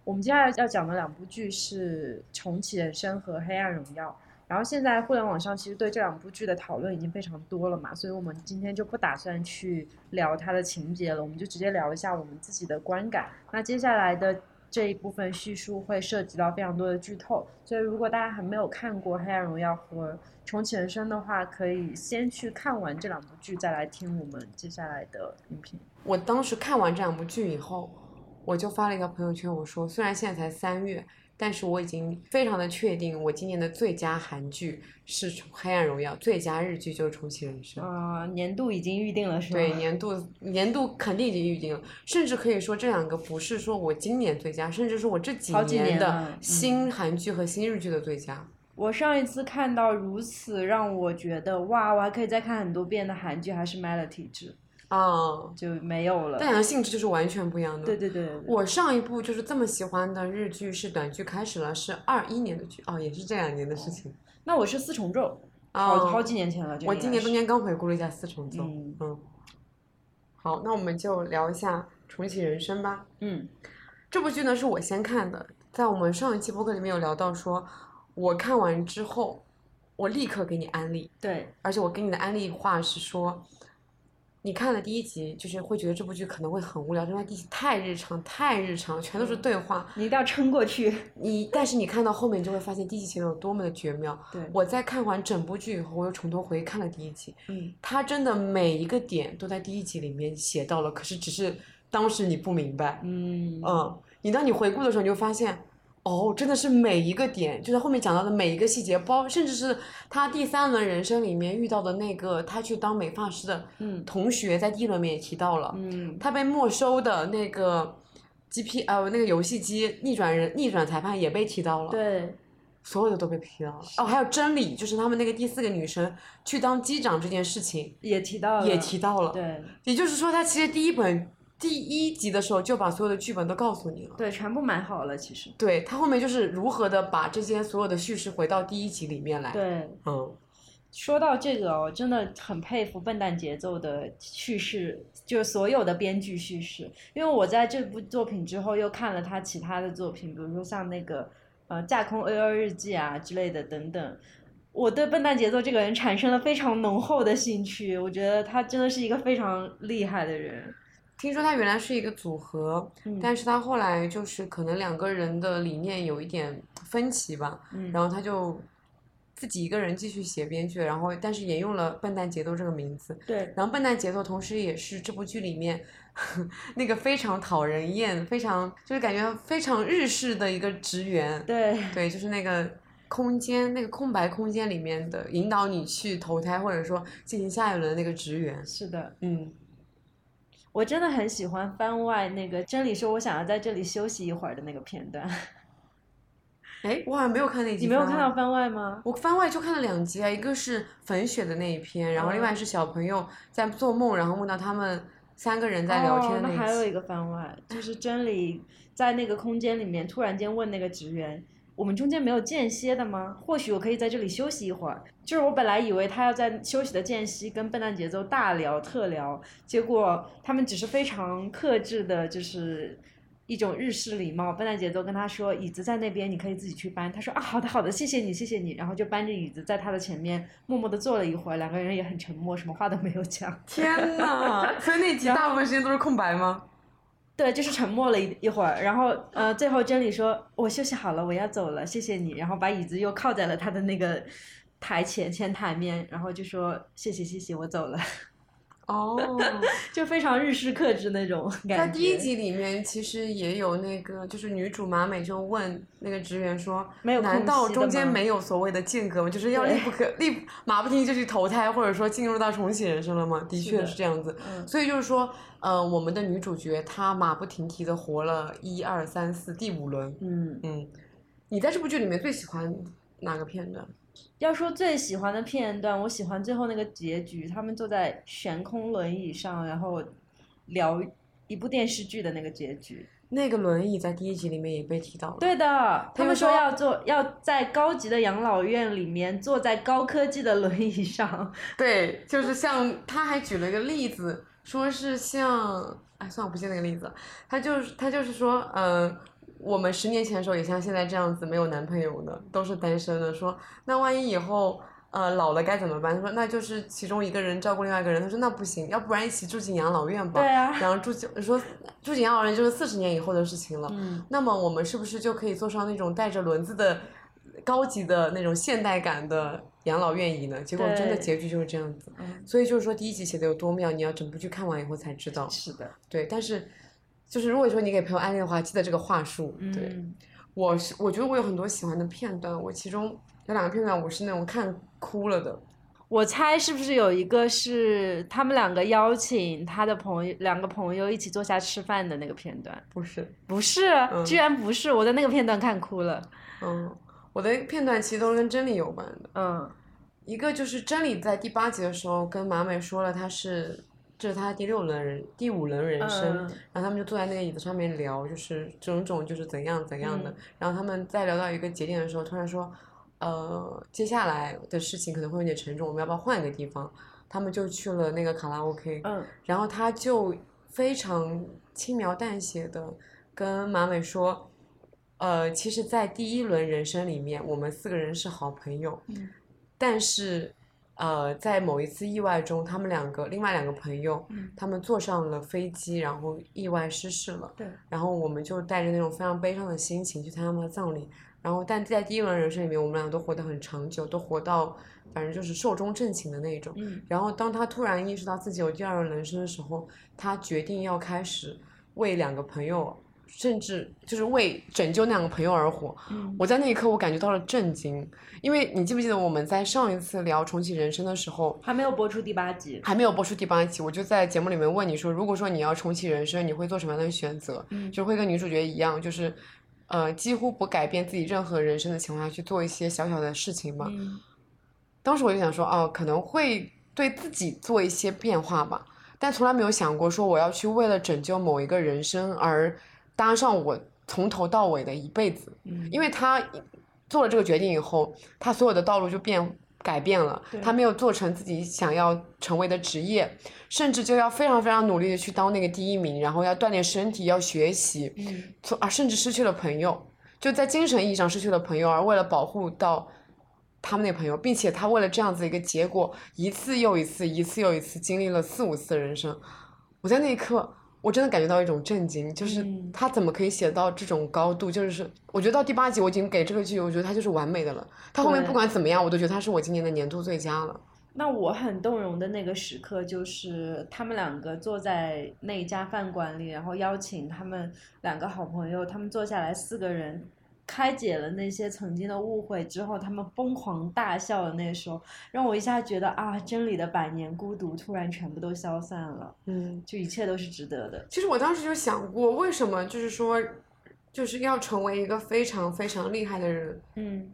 我们接下来要讲的两部剧是《重启人生》和《黑暗荣耀》。然后现在互联网上其实对这两部剧的讨论已经非常多了嘛，所以我们今天就不打算去聊它的情节了，我们就直接聊一下我们自己的观感。那接下来的这一部分叙述会涉及到非常多的剧透，所以如果大家还没有看过《黑暗荣耀》和《重启人生》的话，可以先去看完这两部剧，再来听我们接下来的音频。我当时看完这两部剧以后，我就发了一个朋友圈，我说虽然现在才三月，但是我已经非常的确定，我今年的最佳韩剧是《黑暗荣耀》，最佳日剧就是《重启人生》。呃，年度已经预定了是吗？对，年度年度肯定已经预定了，甚至可以说这两个不是说我今年最佳，甚至是我这几年的新韩剧和新日剧的最佳。我上一次看到如此让我觉得哇，我还可以再看很多遍的韩剧，还是《Melody 制啊，就没有了但。两个性质就是完全不一样的。对对对我上一部就是这么喜欢的日剧是短剧开始了，是二一年的剧哦，也是这两年的事情。那我是四重奏，好哦好几年前了。我今年冬天刚回顾了一下四重奏。嗯嗯，好，那我们就聊一下重启人生吧。嗯这部剧呢是我先看的，在我们上一期播客里面有聊到说，我看完之后，我立刻给你安利，对，而且我给你的安利话是说，你看了第一集，就是会觉得这部剧可能会很无聊，因为它第一集太日常，太日常，全都是对话。你一定要撑过去。你但是你看到后面，你就会发现第一集写的有多么的绝妙。对，我在看完整部剧以后，我又从头回看了第一集，嗯，他真的每一个点都在第一集里面写到了，可是只是当时你不明白。嗯嗯，你当你回顾的时候，你就发现，哦，真的是每一个点，就是后面讲到的每一个细节，包甚至是他第三轮人生里面遇到的那个他去当美发师的嗯同学，在第一轮面也提到了，嗯他被没收的那个 GP 呃那个游戏机逆转人逆转裁判也被提到了，对，所有的都被提到了。哦，还有真理，就是他们那个第四个女生去当机长这件事情也提到了，也提到了。对也就是说，他其实第一本第一集的时候就把所有的剧本都告诉你了。对，全部买好了，其实。对他后面就是如何的把这些所有的叙事回到第一集里面来。，对，嗯，说到这个哦，真的很佩服笨蛋节奏的叙事，就是所有的编剧叙事。因为我在这部作品之后又看了他其他的作品，比如说像那个呃《架空 A O 日记》啊之类的等等。我对笨蛋节奏这个人产生了非常浓厚的兴趣，我觉得他真的是一个非常厉害的人。听说他原来是一个组合，嗯但是他后来就是可能两个人的理念有一点分歧吧，嗯，然后他就自己一个人继续写编剧，然后但是也用了笨蛋节奏这个名字。对，然后笨蛋节奏同时也是这部剧里面 那个非常讨人厌、非常就是感觉非常日式的一个职员。对，对，就是那个空间，那个空白空间里面的引导你去投胎，或者说进行下一轮的那个职员。是的。嗯，我真的很喜欢番外那个真理说我想要在这里休息一会儿的那个片段，哎，我好像没有看那集。你没有看到？番外吗？我番外就看了两集啊，一个是粉雪的那一篇，然后另外哦是小朋友在做梦，然后梦到他们三个人在聊天的，那哦那。还有一个番外，就是真理在那个空间里面突然间问那个职员。我们中间没有间歇的吗？或许我可以在这里休息一会儿。就是我本来以为他要在休息的间隙跟笨蛋节奏大聊特聊，结果他们只是非常克制的，就是一种日式礼貌。笨蛋节奏跟他说椅子在那边，你可以自己去搬。他说啊，好的好的，谢谢你谢谢你。然后就搬着椅子在他的前面默默的坐了一会儿，两个人也很沉默，什么话都没有讲。天呐！所以那集大部分时间都是空白吗？对，就是沉默了一一会儿，然后呃，最后真理说：“我休息好了，我要走了，谢谢你。”然后把椅子又靠在了他的那个台前前台面，然后就说：“谢谢谢谢，我走了。哦，” 就非常日式克制那种 在感觉。第一集里面其实也有那个，就是女主马美就问那个职员说，没有难道中间没有所谓的间隔吗？就是要对立不可立马不停蹄就去投胎，或者说进入到重启人生了吗？的确是这样子。嗯，所以就是说，呃，我们的女主角她马不停蹄的活了一二三四第五轮。嗯，嗯，你在这部剧里面最喜欢哪个片段？要说最喜欢的片段，我喜欢最后那个结局，他们坐在悬空轮椅上，然后聊一部电视剧的那个结局。那个轮椅在第一集里面也被提到了。对的，他们说说要做要在高级的养老院里面坐在高科技的轮椅上。对，就是像他还举了一个例子，说是像，哎，算了，我不记得那个例子了。他就是他就是说，呃，我们十年前的时候也像现在这样子没有男朋友的，都是单身的。说那万一以后呃老了该怎么办？他说那就是其中一个人照顾另外一个人。他说那不行，要不然一起住进养老院吧。对啊然后住进说住进养老院就是四十年以后的事情了。嗯，那么我们是不是就可以坐上那种带着轮子的高级的那种现代感的养老院椅呢？结果真的结局就是这样子。嗯所以就是说第一集写的有多妙，你要整部剧看完以后才知道。是的，对，但是就是如果说你给朋友安利的话，记得这个话术。对，嗯，我是我觉得我有很多喜欢的片段，我其中有两个片段我是那种看哭了的。我猜是不是有一个是他们两个邀请他的朋友两个朋友一起坐下吃饭的那个片段？不是，不是，嗯居然不是，我在那个片段看哭了。嗯，我的片段其实都是跟真理有关的。嗯一个就是真理在第八集的时候跟马美说了，他是这是他第六轮人第五轮人生，嗯然后他们就坐在那个椅子上面聊，就是种种就是怎样怎样的。嗯然后他们在聊到一个节点的时候，突然说，呃，接下来的事情可能会有点沉重，我们要不要换一个地方？他们就去了那个卡拉 OK，嗯然后他就非常轻描淡写的跟马尾说，呃，其实，在第一轮人生里面，我们四个人是好朋友，嗯但是，呃，在某一次意外中，他们两个另外两个朋友，嗯他们坐上了飞机，然后意外失事了。对，然后我们就带着那种非常悲伤的心情去参加他们的葬礼。然后，但在第一轮人生里面，我们俩都活得很长久，都活到反正就是寿终正寝的那种。嗯然后，当他突然意识到自己有第二轮人生的时候，他决定要开始为两个朋友，甚至就是为拯救那两个朋友而活。嗯我在那一刻，我感觉到了震惊，因为你记不记得我们在上一次聊重启人生的时候，还没有播出第八集。还没有播出第八集，我就在节目里面问你说，如果说你要重启人生，你会做什么样的选择？嗯就会跟女主角一样，就是，呃，几乎不改变自己任何人生的情况下去做一些小小的事情嘛。嗯当时我就想说，哦，可能会对自己做一些变化吧，但从来没有想过说我要去为了拯救某一个人生而搭上我从头到尾的一辈子。嗯，因为他做了这个决定以后，他所有的道路就变改变了，他没有做成自己想要成为的职业，甚至就要非常非常努力的去当那个第一名，然后要锻炼身体，要学习，嗯从啊甚至失去了朋友，就在精神意义上失去了朋友，而为了保护到。他们那朋友，并且他为了这样子一个结果，一次又一次，一次又一次，经历了四五次的人生。我在那一刻，我真的感觉到一种震惊，就是嗯他怎么可以写到这种高度？就是我觉得到第八集，我已经给这个剧，我觉得它就是完美的了。他后面不管怎么样，我都觉得他是我今年的年度最佳了。那我很动容的那个时刻，就是他们两个坐在那一家饭馆里，然后邀请他们两个好朋友，他们坐下来四个人，开解了那些曾经的误会之后，他们疯狂大笑的那时候，让我一下觉得啊，真理的百年孤独突然全部都消散了，嗯，就一切都是值得的。其实我当时就想过，为什么就是说，就是要成为一个非常非常厉害的人，嗯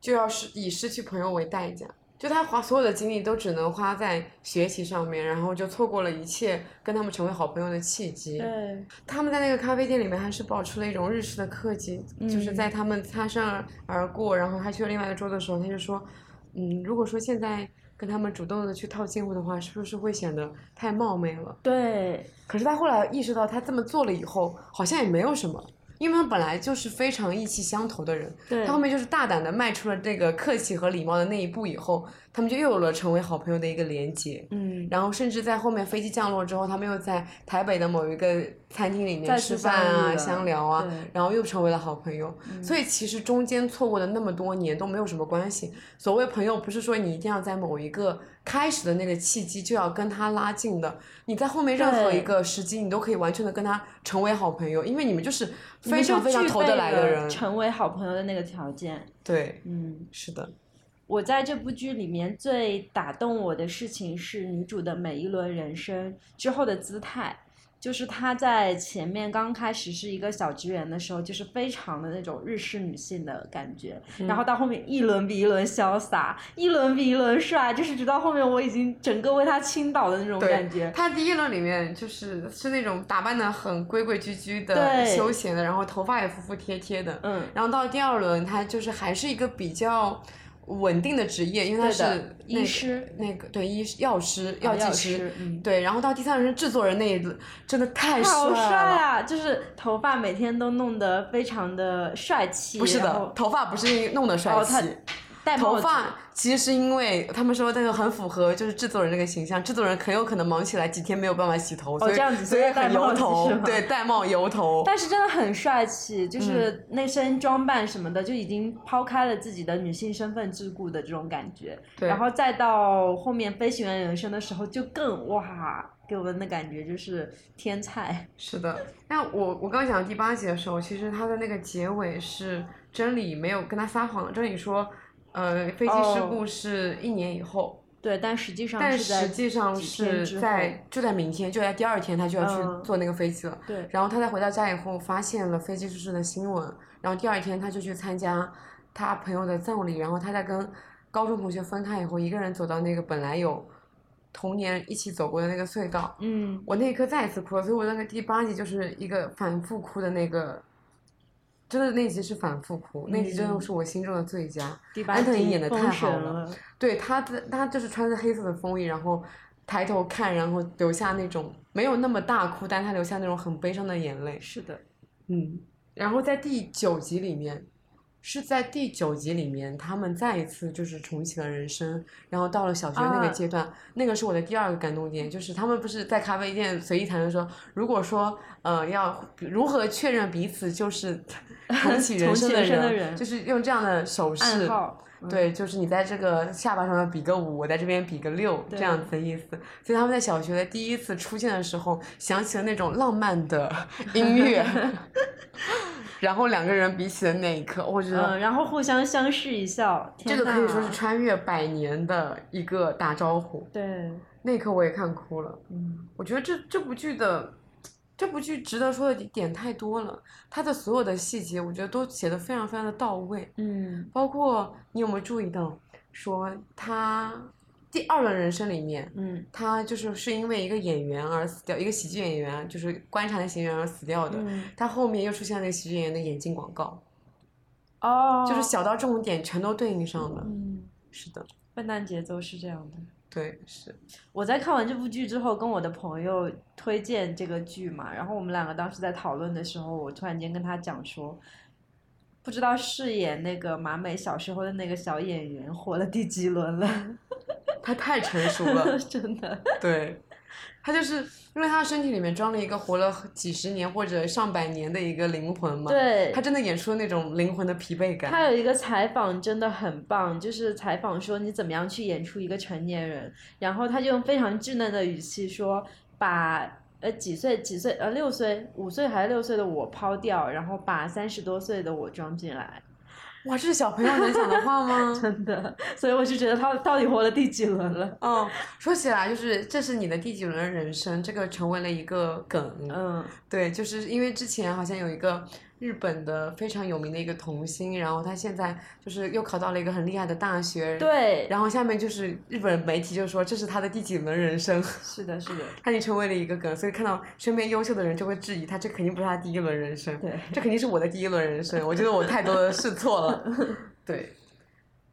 就要是以失去朋友为代价。就他花所有的精力都只能花在学习上面，然后就错过了一切跟他们成为好朋友的契机。对，他们在那个咖啡店里面还是保持了一种日式的客气，就是嗯在他们擦身而而过，然后他去了另外一个桌的时候，他就说，嗯，如果说现在跟他们主动的去套近乎的话，是不是会显得太冒昧了？对，可是他后来意识到，他这么做了以后，好像也没有什么，因为他们本来就是非常意气相投的人，对。他后面就是大胆的迈出了这个客气和礼貌的那一步以后，他们就又有了成为好朋友的一个连接。嗯，然后甚至在后面飞机降落之后，他们又在台北的某一个餐厅里面吃饭啊、相聊啊，然后又成为了好朋友。嗯所以其实中间错过的那么多年都没有什么关系。所谓朋友，不是说你一定要在某一个开始的那个契机就要跟他拉近的，你在后面任何一个时机，你都可以完全的跟他成为好朋友，因为你们就是非常非常投得来的人。成为好朋友的那个条件。对，嗯，是的，我在这部剧里面最打动我的事情是女主的每一轮人生之后的姿态，就是她在前面刚开始是一个小职员的时候，就是非常的那种日式女性的感觉，嗯然后到后面一轮比一轮潇洒，一轮比一轮帅，就是直到后面我已经整个为她倾倒的那种感觉。他第一轮里面就是是那种打扮的很规规矩矩的、对休闲的，然后头发也服服帖帖的。嗯，然后到第二轮，他就是还是一个比较稳定的职业，因为他是那个医师那个对医药师、药剂师。对，然后到第三人是制作人那一轮，真的太帅了。帅啊！就是头发每天都弄得非常的帅气，不是的，头发不是弄的帅气，戴头发其实是因为他们说那个很符合就是制作人那个形象，制作人很有可能忙起来几天没有办法洗头，所以哦这样子所以戴帽油头，对，戴帽油头。但是真的很帅气，嗯就是那身装扮什么的，就已经抛开了自己的女性身份桎梏的这种感觉。对然后再到后面飞行员人生的时候，就更哇，给我们的感觉就是天才。是的，那我我刚讲第八集的时候，其实他的那个结尾是真理没有跟他撒谎，真理说，呃，飞机事哦。故是一年以后，对，但实际上但实际上是在就在明天，就在第二天他就要去嗯。坐那个飞机了。对。然后他在回到家以后，发现了飞机失事的新闻，然后第二天他就去参加他朋友的葬礼，然后他在跟高中同学分开以后，一个人走到那个本来有童年一起走过的那个隧道，嗯，我那一刻再一次哭了，所以我那个第八集就是一个反复哭的那个，真的那集是反复哭，那集真的嗯是我心中的最佳。第八安藤集樱演的太好了了。对他的他就是穿着黑色的风衣，然后抬头看，然后留下那种没有那么大哭，但他留下那种很悲伤的眼泪。是的，嗯，然后在第九集里面，是在第九集里面，他们再一次就是重启了人生，然后到了小学那个啊阶段，那个是我的第二个感动点，就是他们不是在咖啡店随意谈论说，如果说呃要如何确认彼此就是 重启人生的人的人就是用这样的手势，嗯对，就是你在这个下巴上面比个五，我在这边比个六，这样子的意思。所以他们在小学的第一次出现的时候，想起了那种浪漫的音乐，然后两个人比起的那一刻，我觉得嗯，然后互相相视一笑。这个可以说是穿越百年的一个打招呼。对，那一刻我也看哭了。嗯我觉得这这部剧的这部剧值得说的点太多了，它的所有的细节，我觉得都写的非常非常的到位。嗯包括你有没有注意到，说他第二轮人生里面，嗯他就是是因为一个演员而死掉，一个喜剧演员就是观察的喜剧演员而死掉的。嗯他后面又出现了那个喜剧演员的眼镜广告，哦，就是小到这种点全都对应上了。嗯，是的，笨蛋节奏是这样的。对，是。我在看完这部剧之后，跟我的朋友推荐这个剧嘛，然后我们两个当时在讨论的时候，我突然间跟他讲说，不知道饰演那个马美小时候的那个小演员活了第几轮了，他太成熟了，真的。对，他就是因为他身体里面装了一个活了几十年或者上百年的一个灵魂嘛，对他，真的演出了那种灵魂的疲惫感。他有一个采访真的很棒，就是采访说你怎么样去演出一个成年人，然后他就用非常稚嫩的语气说，把呃几岁几岁呃六岁五岁还是六岁的我抛掉，然后把三十多岁的我装进来，哇，这是小朋友能讲的话吗？真的，所以我就觉得他到底活了第几轮了？哦，说起来就是这是你的第几轮人生，这个成为了一个梗。嗯对，就是因为之前好像有一个日本的非常有名的一个童星，然后他现在就是又考到了一个很厉害的大学，，对，然后下面就是日本媒体就说这是他的第几轮人生，是的，是的，他已经成为了一个梗，所以看到身边优秀的人就会质疑他，这肯定不是他第一轮人生，对，这肯定是我的第一轮人生，我觉得我太多的试错了，对，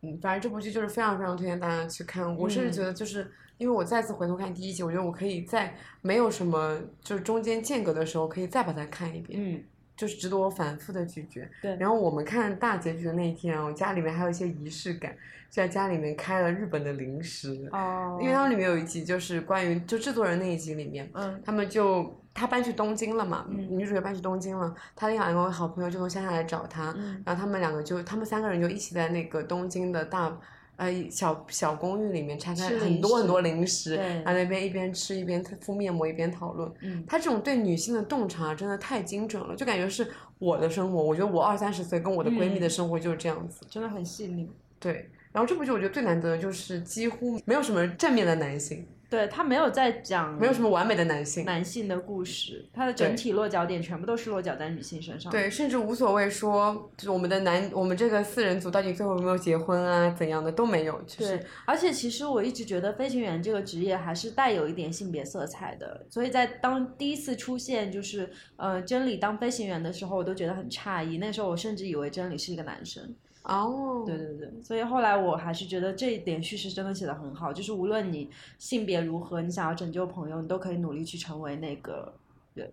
嗯，反正这部剧就是非常非常推荐大家去看，我甚至觉得就是。因为我再次回头看第一集，我觉得我可以在没有什么就是中间间隔的时候，可以再把它看一遍。嗯，就是值得我反复的咀嚼。对然后我们看大结局的那一天啊，我家里面还有一些仪式感，就在家里面开了日本的零食，哦，因为他们里面有一集就是关于就制作人那一集里面，嗯他们就他搬去东京了嘛，嗯女主角搬去东京了，他两个好朋友就从乡下来找他，嗯然后他们两个就他们三个人就一起在那个东京的大。呃，小小公寓里面拆开很多很多零食，对然后那边一边吃一边敷面膜一边讨论，嗯他这种对女性的洞察真的太精准了，就感觉是我的生活。我觉得我二三十岁跟我的闺蜜的嗯生活就是这样子。真的很细腻。对，然后这部剧我觉得最难得的就是几乎没有什么正面的男性，对他没有在讲没有什么完美的男性。男性的故事，他的整体落脚点全部都是落脚在女性身上。对，甚至无所谓说，就是我们的男，我们这个四人组到底最后有没有结婚啊，怎样的都没有，就是对，而且其实我一直觉得飞行员这个职业还是带有一点性别色彩的，所以在当第一次出现就是呃真理当飞行员的时候，我都觉得很诧异。那时候我甚至以为真理是一个男生。哦，对对对，所以后来我还是觉得这一点叙事真的写得很好，就是无论你性别如何，你想要拯救朋友，你都可以努力去成为那个人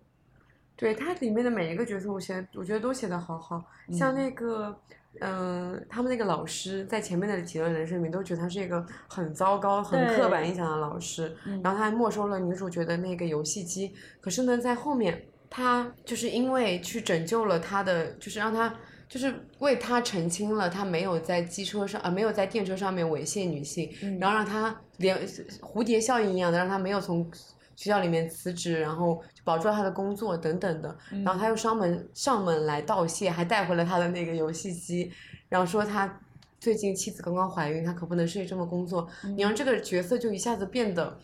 对它里面的每一个角色，我写我觉得都写得好好，像嗯那个。嗯，他们那个老师在前面的几段人生里面都觉得他是一个很糟糕、很刻板印象的老师，嗯然后他还没收了女主角的那个游戏机。可是呢，在后面他就是因为去拯救了他的，就是让他就是为他澄清了他没有在机车上啊、没有在电车上面猥亵女性，嗯然后让他连蝴蝶效应一样的让他没有从学校里面辞职，然后保住了他的工作等等的。嗯然后他又上门上门来道谢，还带回了他的那个游戏机，然后说他最近妻子刚刚怀孕，他可不能睡这么工作。你让这个角色就一下子变得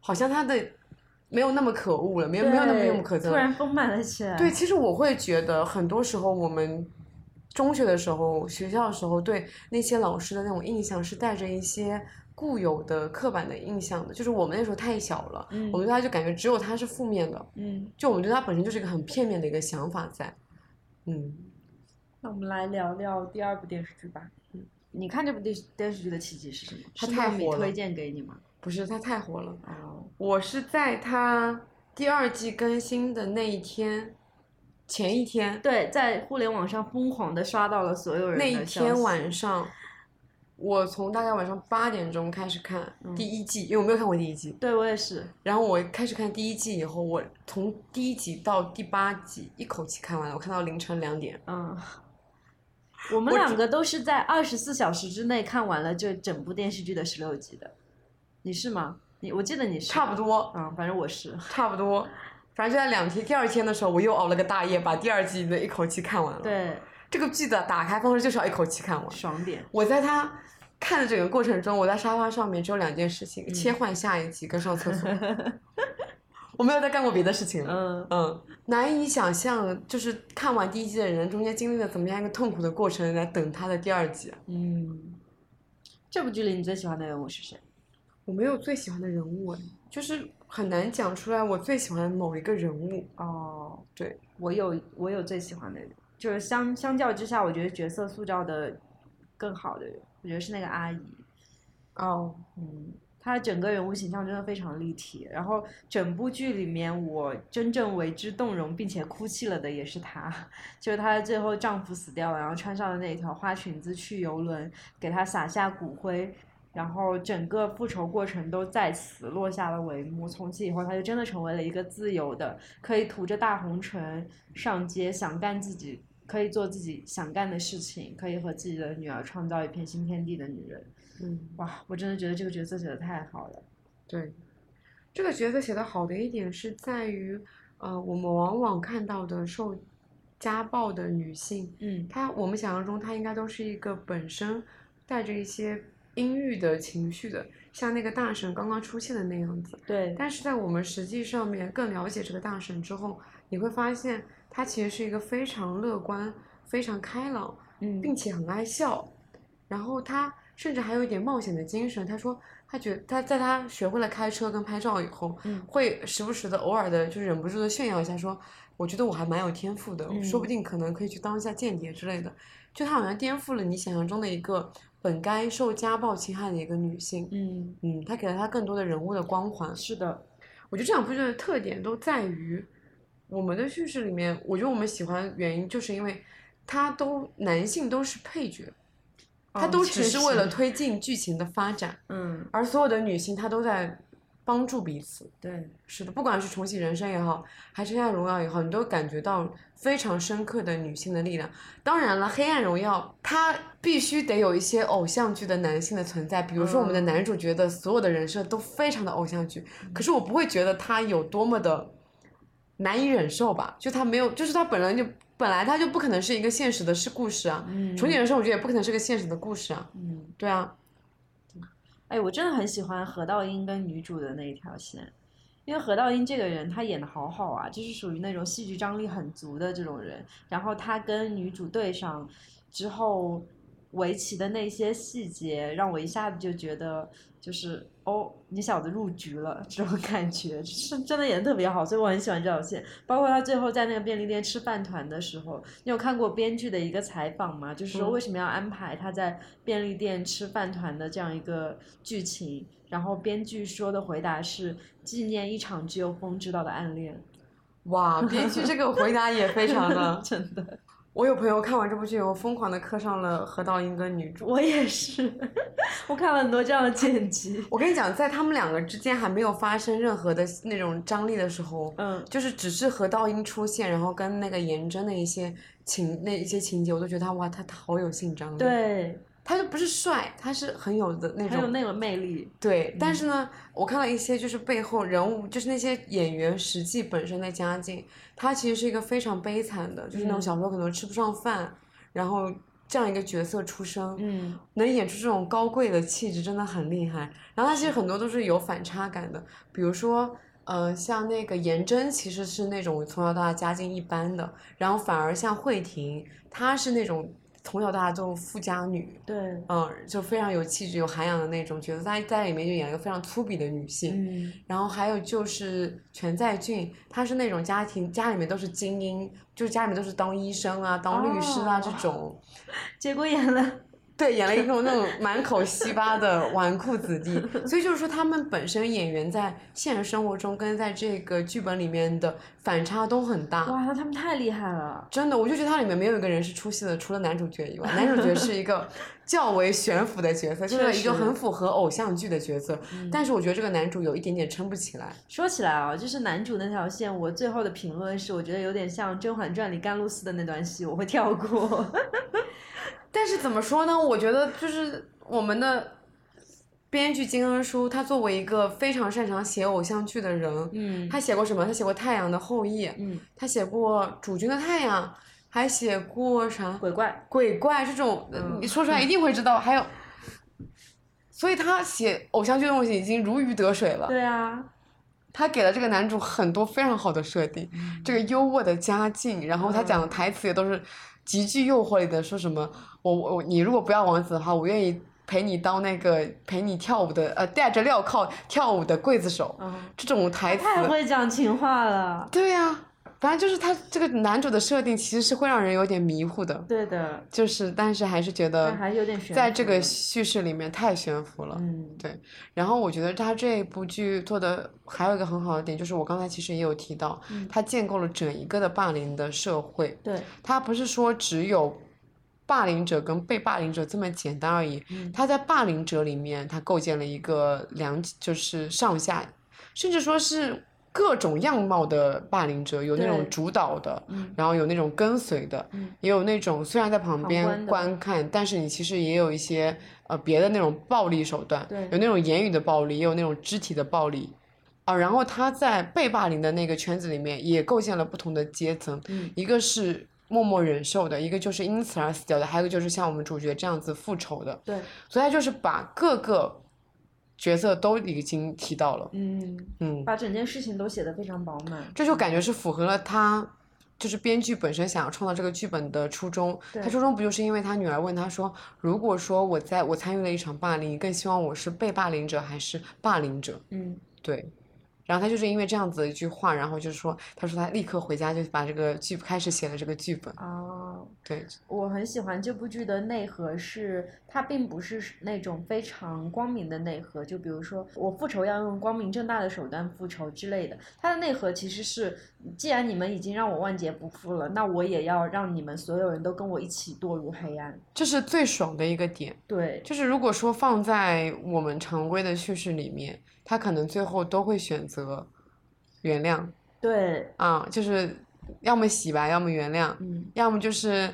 好像他的没有那么可恶了，没有没有那么对那么可憎了。突然丰满了起来。对，其实我会觉得很多时候我们中学的时候、学校的时候，对那些老师的那种印象是带着一些固有的刻板的印象的，就是我们那时候太小了，嗯我们对他就感觉只有他是负面的，嗯，就我们对他本身就是一个很片面的一个想法在，嗯。那我们来聊聊第二部电视剧吧。嗯，你看这部电视电视剧的契机是什么？它是糯米太火了推荐给你吗？不是，他太火了。哦，我是在他第二季更新的那一天，前一天，对，在互联网上疯狂的刷到了所有人那一天晚上，我从大概晚上八点钟开始看嗯第一季，因为我没有看过第一季。对我也是，然后我开始看第一季以后，我从第一集到第八集一口气看完了，我看到凌晨两点。嗯，我们两个都是在二十四小时之内看完了这整部电视剧的十六集的，你是吗？你我记得你是差不，多，嗯，反正我是，差不多，反正就在两天。第二天的时候，我又熬了个大夜，把第二季的一口气看完了。，对，这个剧的打开方式就是要一口气看完。爽点，我在它看的整个过程中，我在沙发上面只有两件事情：嗯切换下一集跟上厕所。我没有再干过别的事情了。嗯，嗯，难以想象，就是看完第一季的人中间经历了怎么样一个痛苦的过程来等他的第二季。嗯，这部剧里你最喜欢的人物是谁？我没有最喜欢的人物，哎就是很难讲出来我最喜欢的某一个人物。哦，对，我有我有最喜欢的人，就是相相较之下，我觉得角色塑造的更好的人，我觉得是那个阿姨。哦，嗯，她整个人物形象真的非常立体。然后整部剧里面，我真正为之动容并且哭泣了的也是她，就是她最后丈夫死掉了，然后穿上了那条花裙子去游轮，给她撒下骨灰。然后整个复仇过程都在此落下了帷幕。从此以后，她就真的成为了一个自由的，可以涂着大红唇上街，想干自己，可以做自己想干的事情，可以和自己的女儿创造一片新天地的女人。嗯，哇，我真的觉得这个角色写的太好了。对，这个角色写的好的一点是在于，呃，我们往往看到的受家暴的女性，嗯她我们想象中她应该都是一个本身带着一些阴郁的情绪的，像那个大神刚刚出现的那样子。对，但是在我们实际上面更了解这个大神之后，你会发现他其实是一个非常乐观、非常开朗，嗯并且很爱笑，然后他甚至还有一点冒险的精神。他说，他觉他在他学会了开车跟拍照以后，嗯会时不时的偶尔的就忍不住的炫耀一下，说，我觉得我还蛮有天赋的，嗯说不定可能可以去当一下间谍之类的。就他好像颠覆了你想象中的一个本该受家暴侵害的一个女性。嗯，嗯，她给了她更多的人物的光环。是的，我觉得这两部剧的特点都在于，我们的叙事里面，我觉得我们喜欢原因就是因为，他都男性都是配角，他哦都只是为了推进剧情的发展，嗯，而所有的女性她都在帮助彼此。对，是的，不管是重启人生也好，还是黑暗荣耀也好，你都感觉到非常深刻的女性的力量。当然了，黑暗荣耀它必须得有一些偶像剧的男性的存在，比如说我们的嗯。男主角的所有的人设都非常的偶像剧，可是我不会觉得他有多么的难以忍受吧？就他没有，就是他本来就本来他就不可能是一个现实的是故事啊，嗯，重启人生我觉得也不可能是个现实的故事啊，嗯，对啊，哎，我真的很喜欢何道英跟女主的那一条线，因为何道英这个人他演的好好啊，就是属于那种戏剧张力很足的这种人。然后他跟女主对上之后，围棋的那些细节让我一下子就觉得就是哦，你小子入局了这种感觉，是真的演的特别好，所以我很喜欢这条线。包括他最后在那个便利店吃饭团的时候，你有看过编剧的一个采访吗？就是说嗯为什么要安排他在便利店吃饭团的这样一个剧情？然后编剧说的回答是纪念一场只有风知道的暗恋。哇，编剧这个回答也非常的 真的，我有朋友看完这部剧以后，疯狂的磕上了何道英跟女主。我也是，我看了很多这样的剪辑。我跟你讲，在他们两个之间还没有发生任何的那种张力的时候，嗯，就是只是何道英出现，然后跟那个颜真的一些情那一些情节，我都觉得他哇，他他好有性张力。，对，他就不是帅，他是很有的那种。很有那种魅力。对，但是呢，我看到一些就是背后人物，就是那些演员实际本身的家境，他其实是一个非常悲惨的，就是那种嗯小时候可能吃不上饭，然后这样一个角色出生，嗯能演出这种高贵的气质真的很厉害。然后他其实很多都是有反差感的，比如说，呃，像那个颜真其实是那种从小到大家境一般的，然后反而像慧婷，她是那种从小到大都富家女，对，嗯，就非常有气质、有涵养的那种角色。她在里面就演了一个非常粗鄙的女性。嗯然后还有就是全在俊，他是那种家庭家里面都是精英，就是家里面都是当医生啊、当律师啊、这哦种。结果演了对，演了一种那种满口西巴的纨绔子弟，所以就是说他们本身演员在现实生活中跟在这个剧本里面的反差都很大。哇，那他们太厉害了！真的，我就觉得它里面没有一个人是出戏的，除了男主角以外，男主角是一个 较为悬浮的角色，就是一个很符合偶像剧的角色。但是我觉得这个男主有一点点撑不起来。说起来啊，就是男主那条线，我最后的评论是，我觉得有点像《甄嬛传》里甘露寺的那段戏，我会跳过。但是怎么说呢？我觉得就是我们的编剧金恩淑，他作为一个非常擅长写偶像剧的人，嗯他写过什么？他写过《太阳的后裔》，嗯，他写过《主君的太阳》，还写过啥？鬼怪，鬼怪这种，你说出来一定会知道。还有，所以他写偶像剧的东西已经如鱼得水了。对啊，他给了这个男主很多非常好的设定，这个优渥的家境，然后他讲的台词也都是极具诱惑力的，说什么我我你如果不要王子的话，我愿意陪你当那个陪你跳舞的呃带着镣铐跳舞的刽子手，嗯，这种台词。太会讲情话了。对呀、反正就是他这个男主的设定其实是会让人有点迷糊的，对的，就是但是还是觉得但还有点悬在这个叙事里面太悬浮了。嗯，对，然后我觉得他这部剧做的还有一个很好的点，就是我刚才其实也有提到，嗯他建构了整一个的霸凌的社会，对，他不是说只有霸凌者跟被霸凌者这么简单而已，嗯他在霸凌者里面，他构建了一个两就是上下，甚至说是各种样貌的霸凌者，有那种主导的，嗯。然后有那种跟随的，嗯。也有那种虽然在旁边观看，但是你其实也有一些呃别的那种暴力手段，对。有那种言语的暴力，也有那种肢体的暴力。啊，然后他在被霸凌的那个圈子里面，也构建了不同的阶层，嗯。一个是默默忍受的，一个就是因此而死掉的，还有一个就是像我们主角这样子复仇的。对，所以他就是把各个角色都已经提到了，嗯，嗯，把整件事情都写得非常饱满。这就感觉是符合了他。就是编剧本身想要创造这个剧本的初衷，对他初衷不就是因为他女儿问他说，如果说我在我参与了一场霸凌，你更希望我是被霸凌者还是霸凌者？嗯，对，然后他就是因为这样子的一句话，然后就是说，他说他立刻回家就把这个剧开始写了这个剧本，哦，对，我很喜欢这部剧的内核是，它并不是那种非常光明的内核，就比如说我复仇要用光明正大的手段复仇之类的。它的内核其实是，既然你们已经让我万劫不复了，那我也要让你们所有人都跟我一起堕入黑暗。这是最爽的一个点。对，就是如果说放在我们常规的叙事里面，他可能最后都会选择原谅对，啊，就是要么洗白，要么原谅，嗯，要么就是，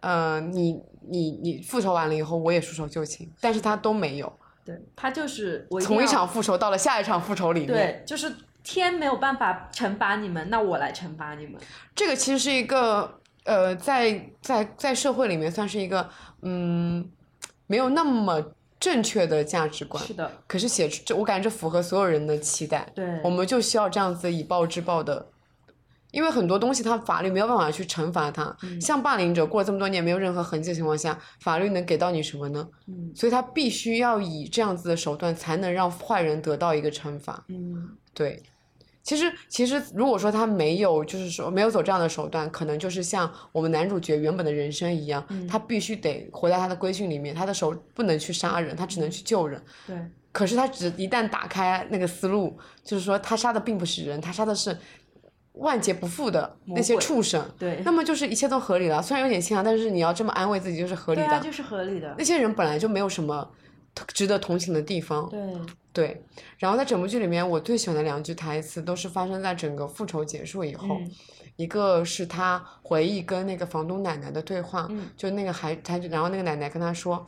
呃，你你你复仇完了以后，我也束手就擒，但是他都没有，对，他就是从一场复仇到了下一场复仇里面，对，就是天没有办法惩罚你们，那我来惩罚你们。这个其实是一个呃，在在在社会里面算是一个嗯，没有那么正确的价值观。是的，可是写出这，我感觉这符合所有人的期待。对，我们就需要这样子以暴制暴的，因为很多东西它法律没有办法去惩罚它。嗯像霸凌者过了这么多年没有任何痕迹的情况下，法律能给到你什么呢？嗯所以他必须要以这样子的手段，才能让坏人得到一个惩罚。嗯，对，其实其实如果说他没有，就是说没有走这样的手段，可能就是像我们男主角原本的人生一样，嗯他必须得活在他的规训里面，他的手不能去杀人，他只能去救人。对，可是他只一旦打开那个思路，就是说他杀的并不是人，他杀的是万劫不复的那些畜生。对，那么就是一切都合理了，虽然有点牵强，但是你要这么安慰自己就是合理的。对啊，就是合理的那。些人本来就没有什么值得同情的地方。对，对，然后在整部剧里面，我最喜欢的两句台词都是发生在整个复仇结束以后，嗯一个是他回忆跟那个房东奶奶的对话，嗯就那个孩他就然后那个奶奶跟他说，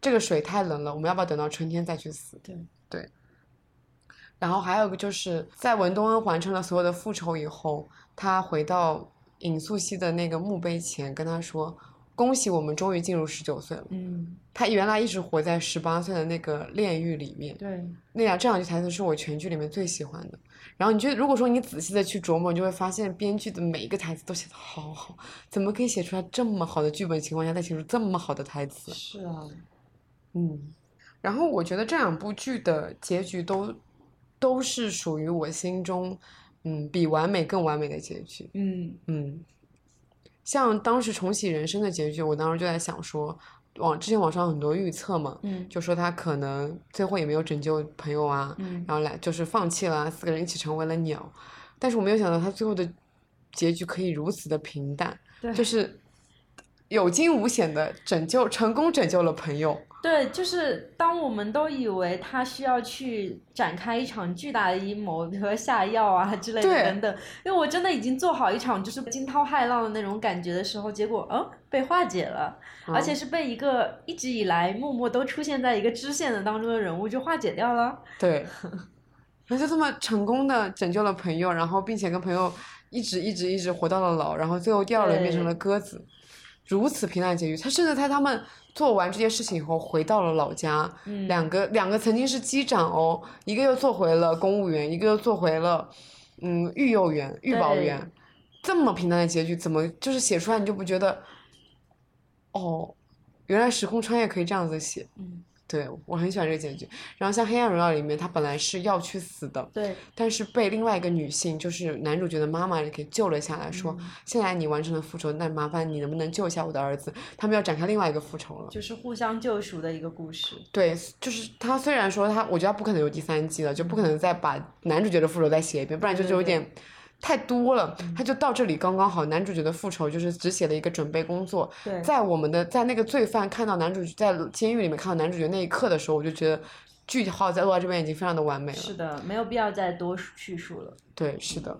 这个水太冷了，我们要不要等到春天再去死？对对。然后还有一个就是在文东恩完成了所有的复仇以后，他回到尹素汐的那个墓碑前跟他说，恭喜我们终于进入十九岁了。嗯，他原来一直活在十八岁的那个炼狱里面。对，那两这两句台词是我全剧里面最喜欢的。然后你觉得，如果说你仔细的去琢磨，你就会发现编剧的每一个台词都写的好好，怎么可以写出来这么好的剧本情况下再写出这么好的台词？是啊，嗯，然后我觉得这两部剧的结局都都是属于我心中，嗯，比完美更完美的结局。嗯嗯，像当时重启人生的结局，我当时就在想说，网之前网上很多预测嘛，嗯就说他可能最后也没有拯救朋友啊，嗯然后来就是放弃了，四个人一起成为了鸟，但是我没有想到他最后的结局可以如此的平淡，对，就是有惊无险的拯救，成功拯救了朋友。对，就是当我们都以为他需要去展开一场巨大的阴谋，比如说下药啊之类的等等，因为我真的已经做好一场就是惊涛骇浪的那种感觉的时候，结果嗯被化解了，而且嗯是被一个一直以来默默都出现在一个支线的当中的人物就化解掉了。对，他就这么成功的拯救了朋友，然后并且跟朋友一直一直一直活到了老，然后最后第二轮变成了鸽子，如此平淡的结局。他甚至在他们做完这件事情以后回到了老家，嗯，两个两个曾经是机长哦，一个又做回了公务员，一个又做回了嗯育幼员、育保员，这么平淡的结局，怎么就是写出来你就不觉得哦，原来时空穿越可以这样子写。嗯，对，我很喜欢这个结局。然后像《黑暗荣耀》里面，他本来是要去死的，对，但是被另外一个女性，就是男主角的妈妈给救了下来，说：“嗯现在你完成了复仇，那麻烦你能不能救一下我的儿子？”他们要展开另外一个复仇了。就是互相救赎的一个故事。对，就是他虽然说他，我觉得他不可能有第三季了，就不可能再把男主角的复仇再写一遍，不然就对对是有点太多了。他就到这里刚刚好，男主角的复仇就是只写了一个准备工作，对，在我们的在那个罪犯看到男主角在监狱里面看到男主角那一刻的时候，我就觉得句号在落在这边已经非常的完美了。是的，没有必要再多叙述了。对，是的。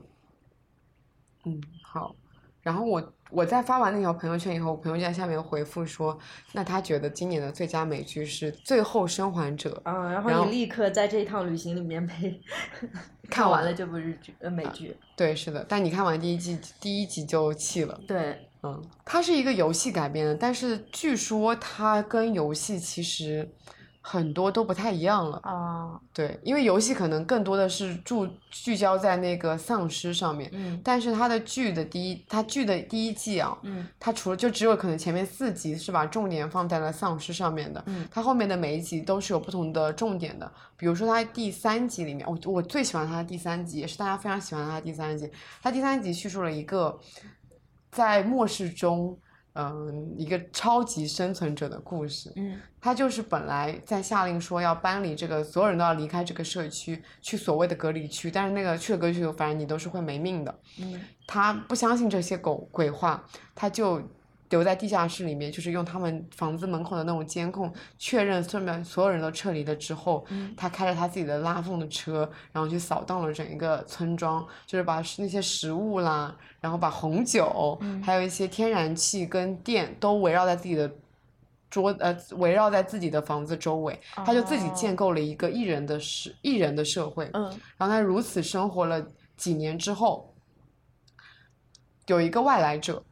嗯，好。然后我我在发完那条朋友圈以后，我朋友就在下面回复说，那他觉得今年的最佳美剧是《最后生还者》。啊，然后你立刻在这一趟旅行里面被 看完了这部日剧呃美剧。对，是的。但你看完第一季第一集就弃了。对，嗯，它是一个游戏改编的，但是据说它跟游戏其实很多都不太一样了。啊，对，因为游戏可能更多的是注聚焦在那个丧尸上面，嗯但是它的剧的第一，它剧的第一季啊，嗯它除了就只有可能前面四集是把重点放在了丧尸上面的，嗯它后面的每一集都是有不同的重点的。比如说它第三集里面，我我最喜欢它的第三集，也是大家非常喜欢它的第三集。它第三集叙述了一个在末世中，嗯、一个超级生存者的故事。嗯他就是本来在下令说要搬离这个，所有人都要离开这个社区，去所谓的隔离区，但是那个去了隔离区，反正你都是会没命的。嗯他不相信这些狗鬼话，他就留在地下室里面，就是用他们房子门口的那种监控确认所有所有人都撤离了之后，嗯他开着他自己的拉风的车，然后去扫荡了整一个村庄，就是把那些食物啦，然后把红酒，嗯还有一些天然气跟电都围绕在自己的。桌呃，围绕在自己的房子周围，他就自己哦建构了一个一人的社一人的社会。嗯然后他如此生活了几年之后，有一个外来者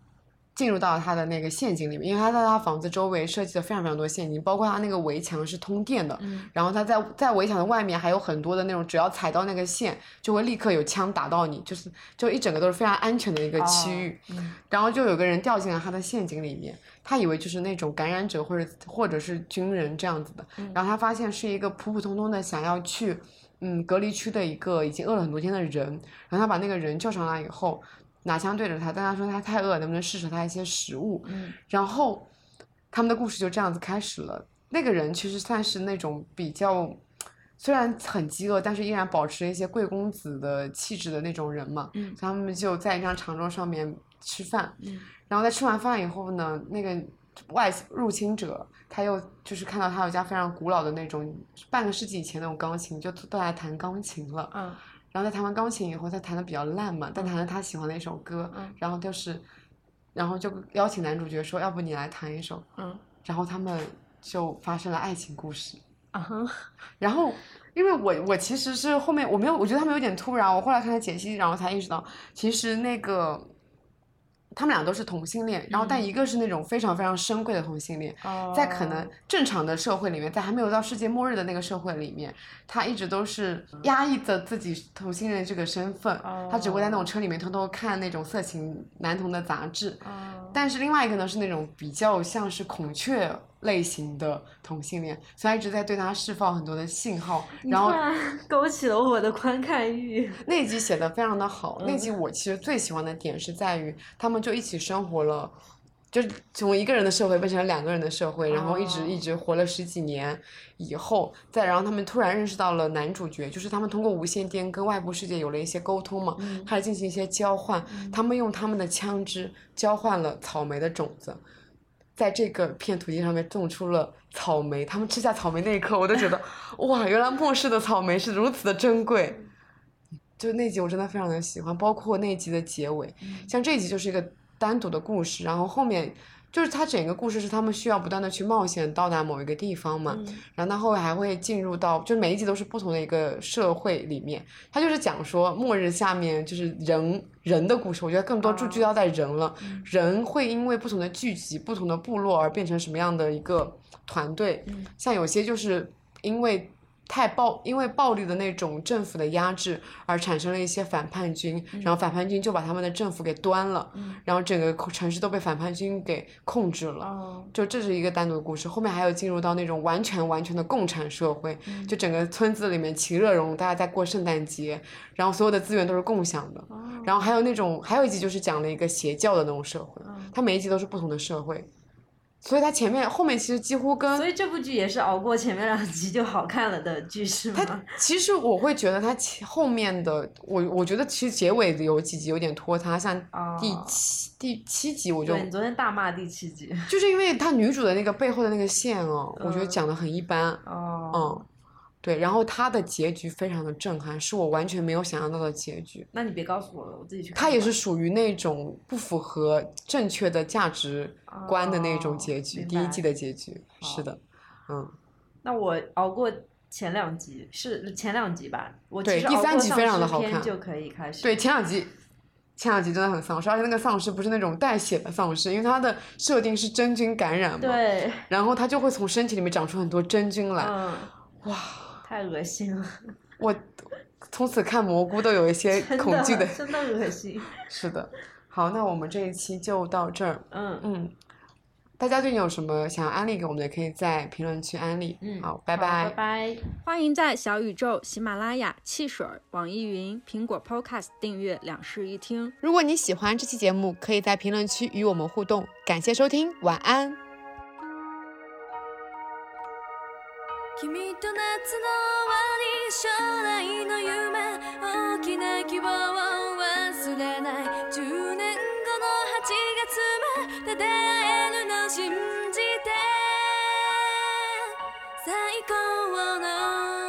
进入到他的那个陷阱里面，因为他在他房子周围设计了非常非常多陷阱，包括他那个围墙是通电的，嗯然后他在在围墙的外面还有很多的那种，只要踩到那个线，就会立刻有枪打到你，就是就一整个都是非常安全的一个区域。哦嗯然后就有个人掉进了他的陷阱里面，他以为就是那种感染者或者或者是军人这样子的，嗯然后他发现是一个普普通通的想要去嗯隔离区的一个已经饿了很多天的人，然后他把那个人叫上来以后，拿枪对着他，但他说他太饿，能不能施舍他一些食物？嗯然后他们的故事就这样子开始了。那个人其实算是那种比较。虽然很饥饿，但是依然保持一些贵公子的气质的那种人嘛，嗯他们就在一张长桌上面吃饭，嗯然后在吃完饭以后呢，那个外入侵者他又就是看到他有一家非常古老的那种半个世纪以前那种钢琴，就都来弹钢琴了。嗯然后在弹完钢琴以后，他弹的比较烂嘛，但弹了他喜欢的一首歌，嗯。然后就是，然后就邀请男主角说，要不你来弹一首，嗯。然后他们就发生了爱情故事。啊哈。然后，因为我我其实是后面我没有，我觉得他们有点突然，我后来看他解析，然后才意识到，其实那个他们俩都是同性恋，然后但嗯。一个是那种非常非常深贵的同性恋，哦在可能正常的社会里面，在还没有到世界末日的那个社会里面，他一直都是压抑着自己同性恋这个身份，他只会在那种车里面偷偷看那种色情男童的杂志。哦。但是另外一个呢是那种比较像是孔雀类型的同性恋，所以他一直在对他释放很多的信号，然后 勾起了我的观看欲。那集写的非常的好。那嗯集我其实最喜欢的点是在于，他们就一起生活了就是从一个人的社会变成了两个人的社会，然后一直哦一直活了十几年以后，再然后他们突然认识到了男主角，就是他们通过无线电跟外部世界有了一些沟通嘛，嗯开始进行一些交换，他们用他们的枪支交换了草莓的种子。在这个片土地上面种出了草莓，他们吃下草莓那一刻，我都觉得，哇，原来末世的草莓是如此的珍贵。就那集我真的非常的喜欢，包括那集的结尾，像这一集就是一个单独的故事，然后后面就是它整个故事是他们需要不断的去冒险到达某一个地方嘛，嗯。然后它后面还会进入到，就每一集都是不同的一个社会里面，它就是讲说末日下面就是人人的故事，我觉得更多注聚焦在人了，人会因为不同的聚集、不同的部落而变成什么样的一个团队，嗯。像有些就是因为。太暴，因为暴力的那种政府的压制而产生了一些反叛军，然后反叛军就把他们的政府给端了，嗯然后整个城市都被反叛军给控制了。哦，就这是一个单独的故事，后面还有进入到那种完全完全的共产社会，嗯就整个村子里面其乐融融，大家在过圣诞节，然后所有的资源都是共享的。哦然后还有那种，还有一集就是讲了一个邪教的那种社会，嗯它每一集都是不同的社会，所以它前面后面其实几乎跟所以这部剧也是熬过前面两集就好看了的剧是它吗？其实我会觉得它前后面的我我觉得其实结尾的有几集有点拖沓，像第哦七、第七集我就对你昨天大骂第七集。就是因为它女主的那个背后的那个线哦，我觉得嗯讲的很一般。哦，嗯，对，然后它的结局非常的震撼，是我完全没有想象到的结局。那你别告诉我了，我自己去看吧。它也是属于那种不符合正确的价值观的那种结局，哦第一季的结局是的，嗯，那我熬过前两集，是前两集吧？我对第三集非常的好看片就可以开始。对，前两集。前两集真的很丧尸，而且那个丧尸不是那种带血的丧尸，因为它的设定是真菌感染嘛，对，然后它就会从身体里面长出很多真菌来，嗯，哇，太恶心了，我从此看蘑菇都有一些恐惧的。真的恶心。是的，好，那我们这一期就到这儿。嗯，嗯，大家最近有什么想要安利给我们的，可以在评论区安利。嗯好，拜拜拜拜。欢迎在小宇宙、喜马拉雅、汽水、网易云、苹果 Podcast 订阅两室一厅。如果你喜欢这期节目，可以在评论区与我们互动。感谢收听，晚安。君と夏の終わり将来の夢大きな希望を忘れない。10年後の8月まで出会えるの信じて。最高の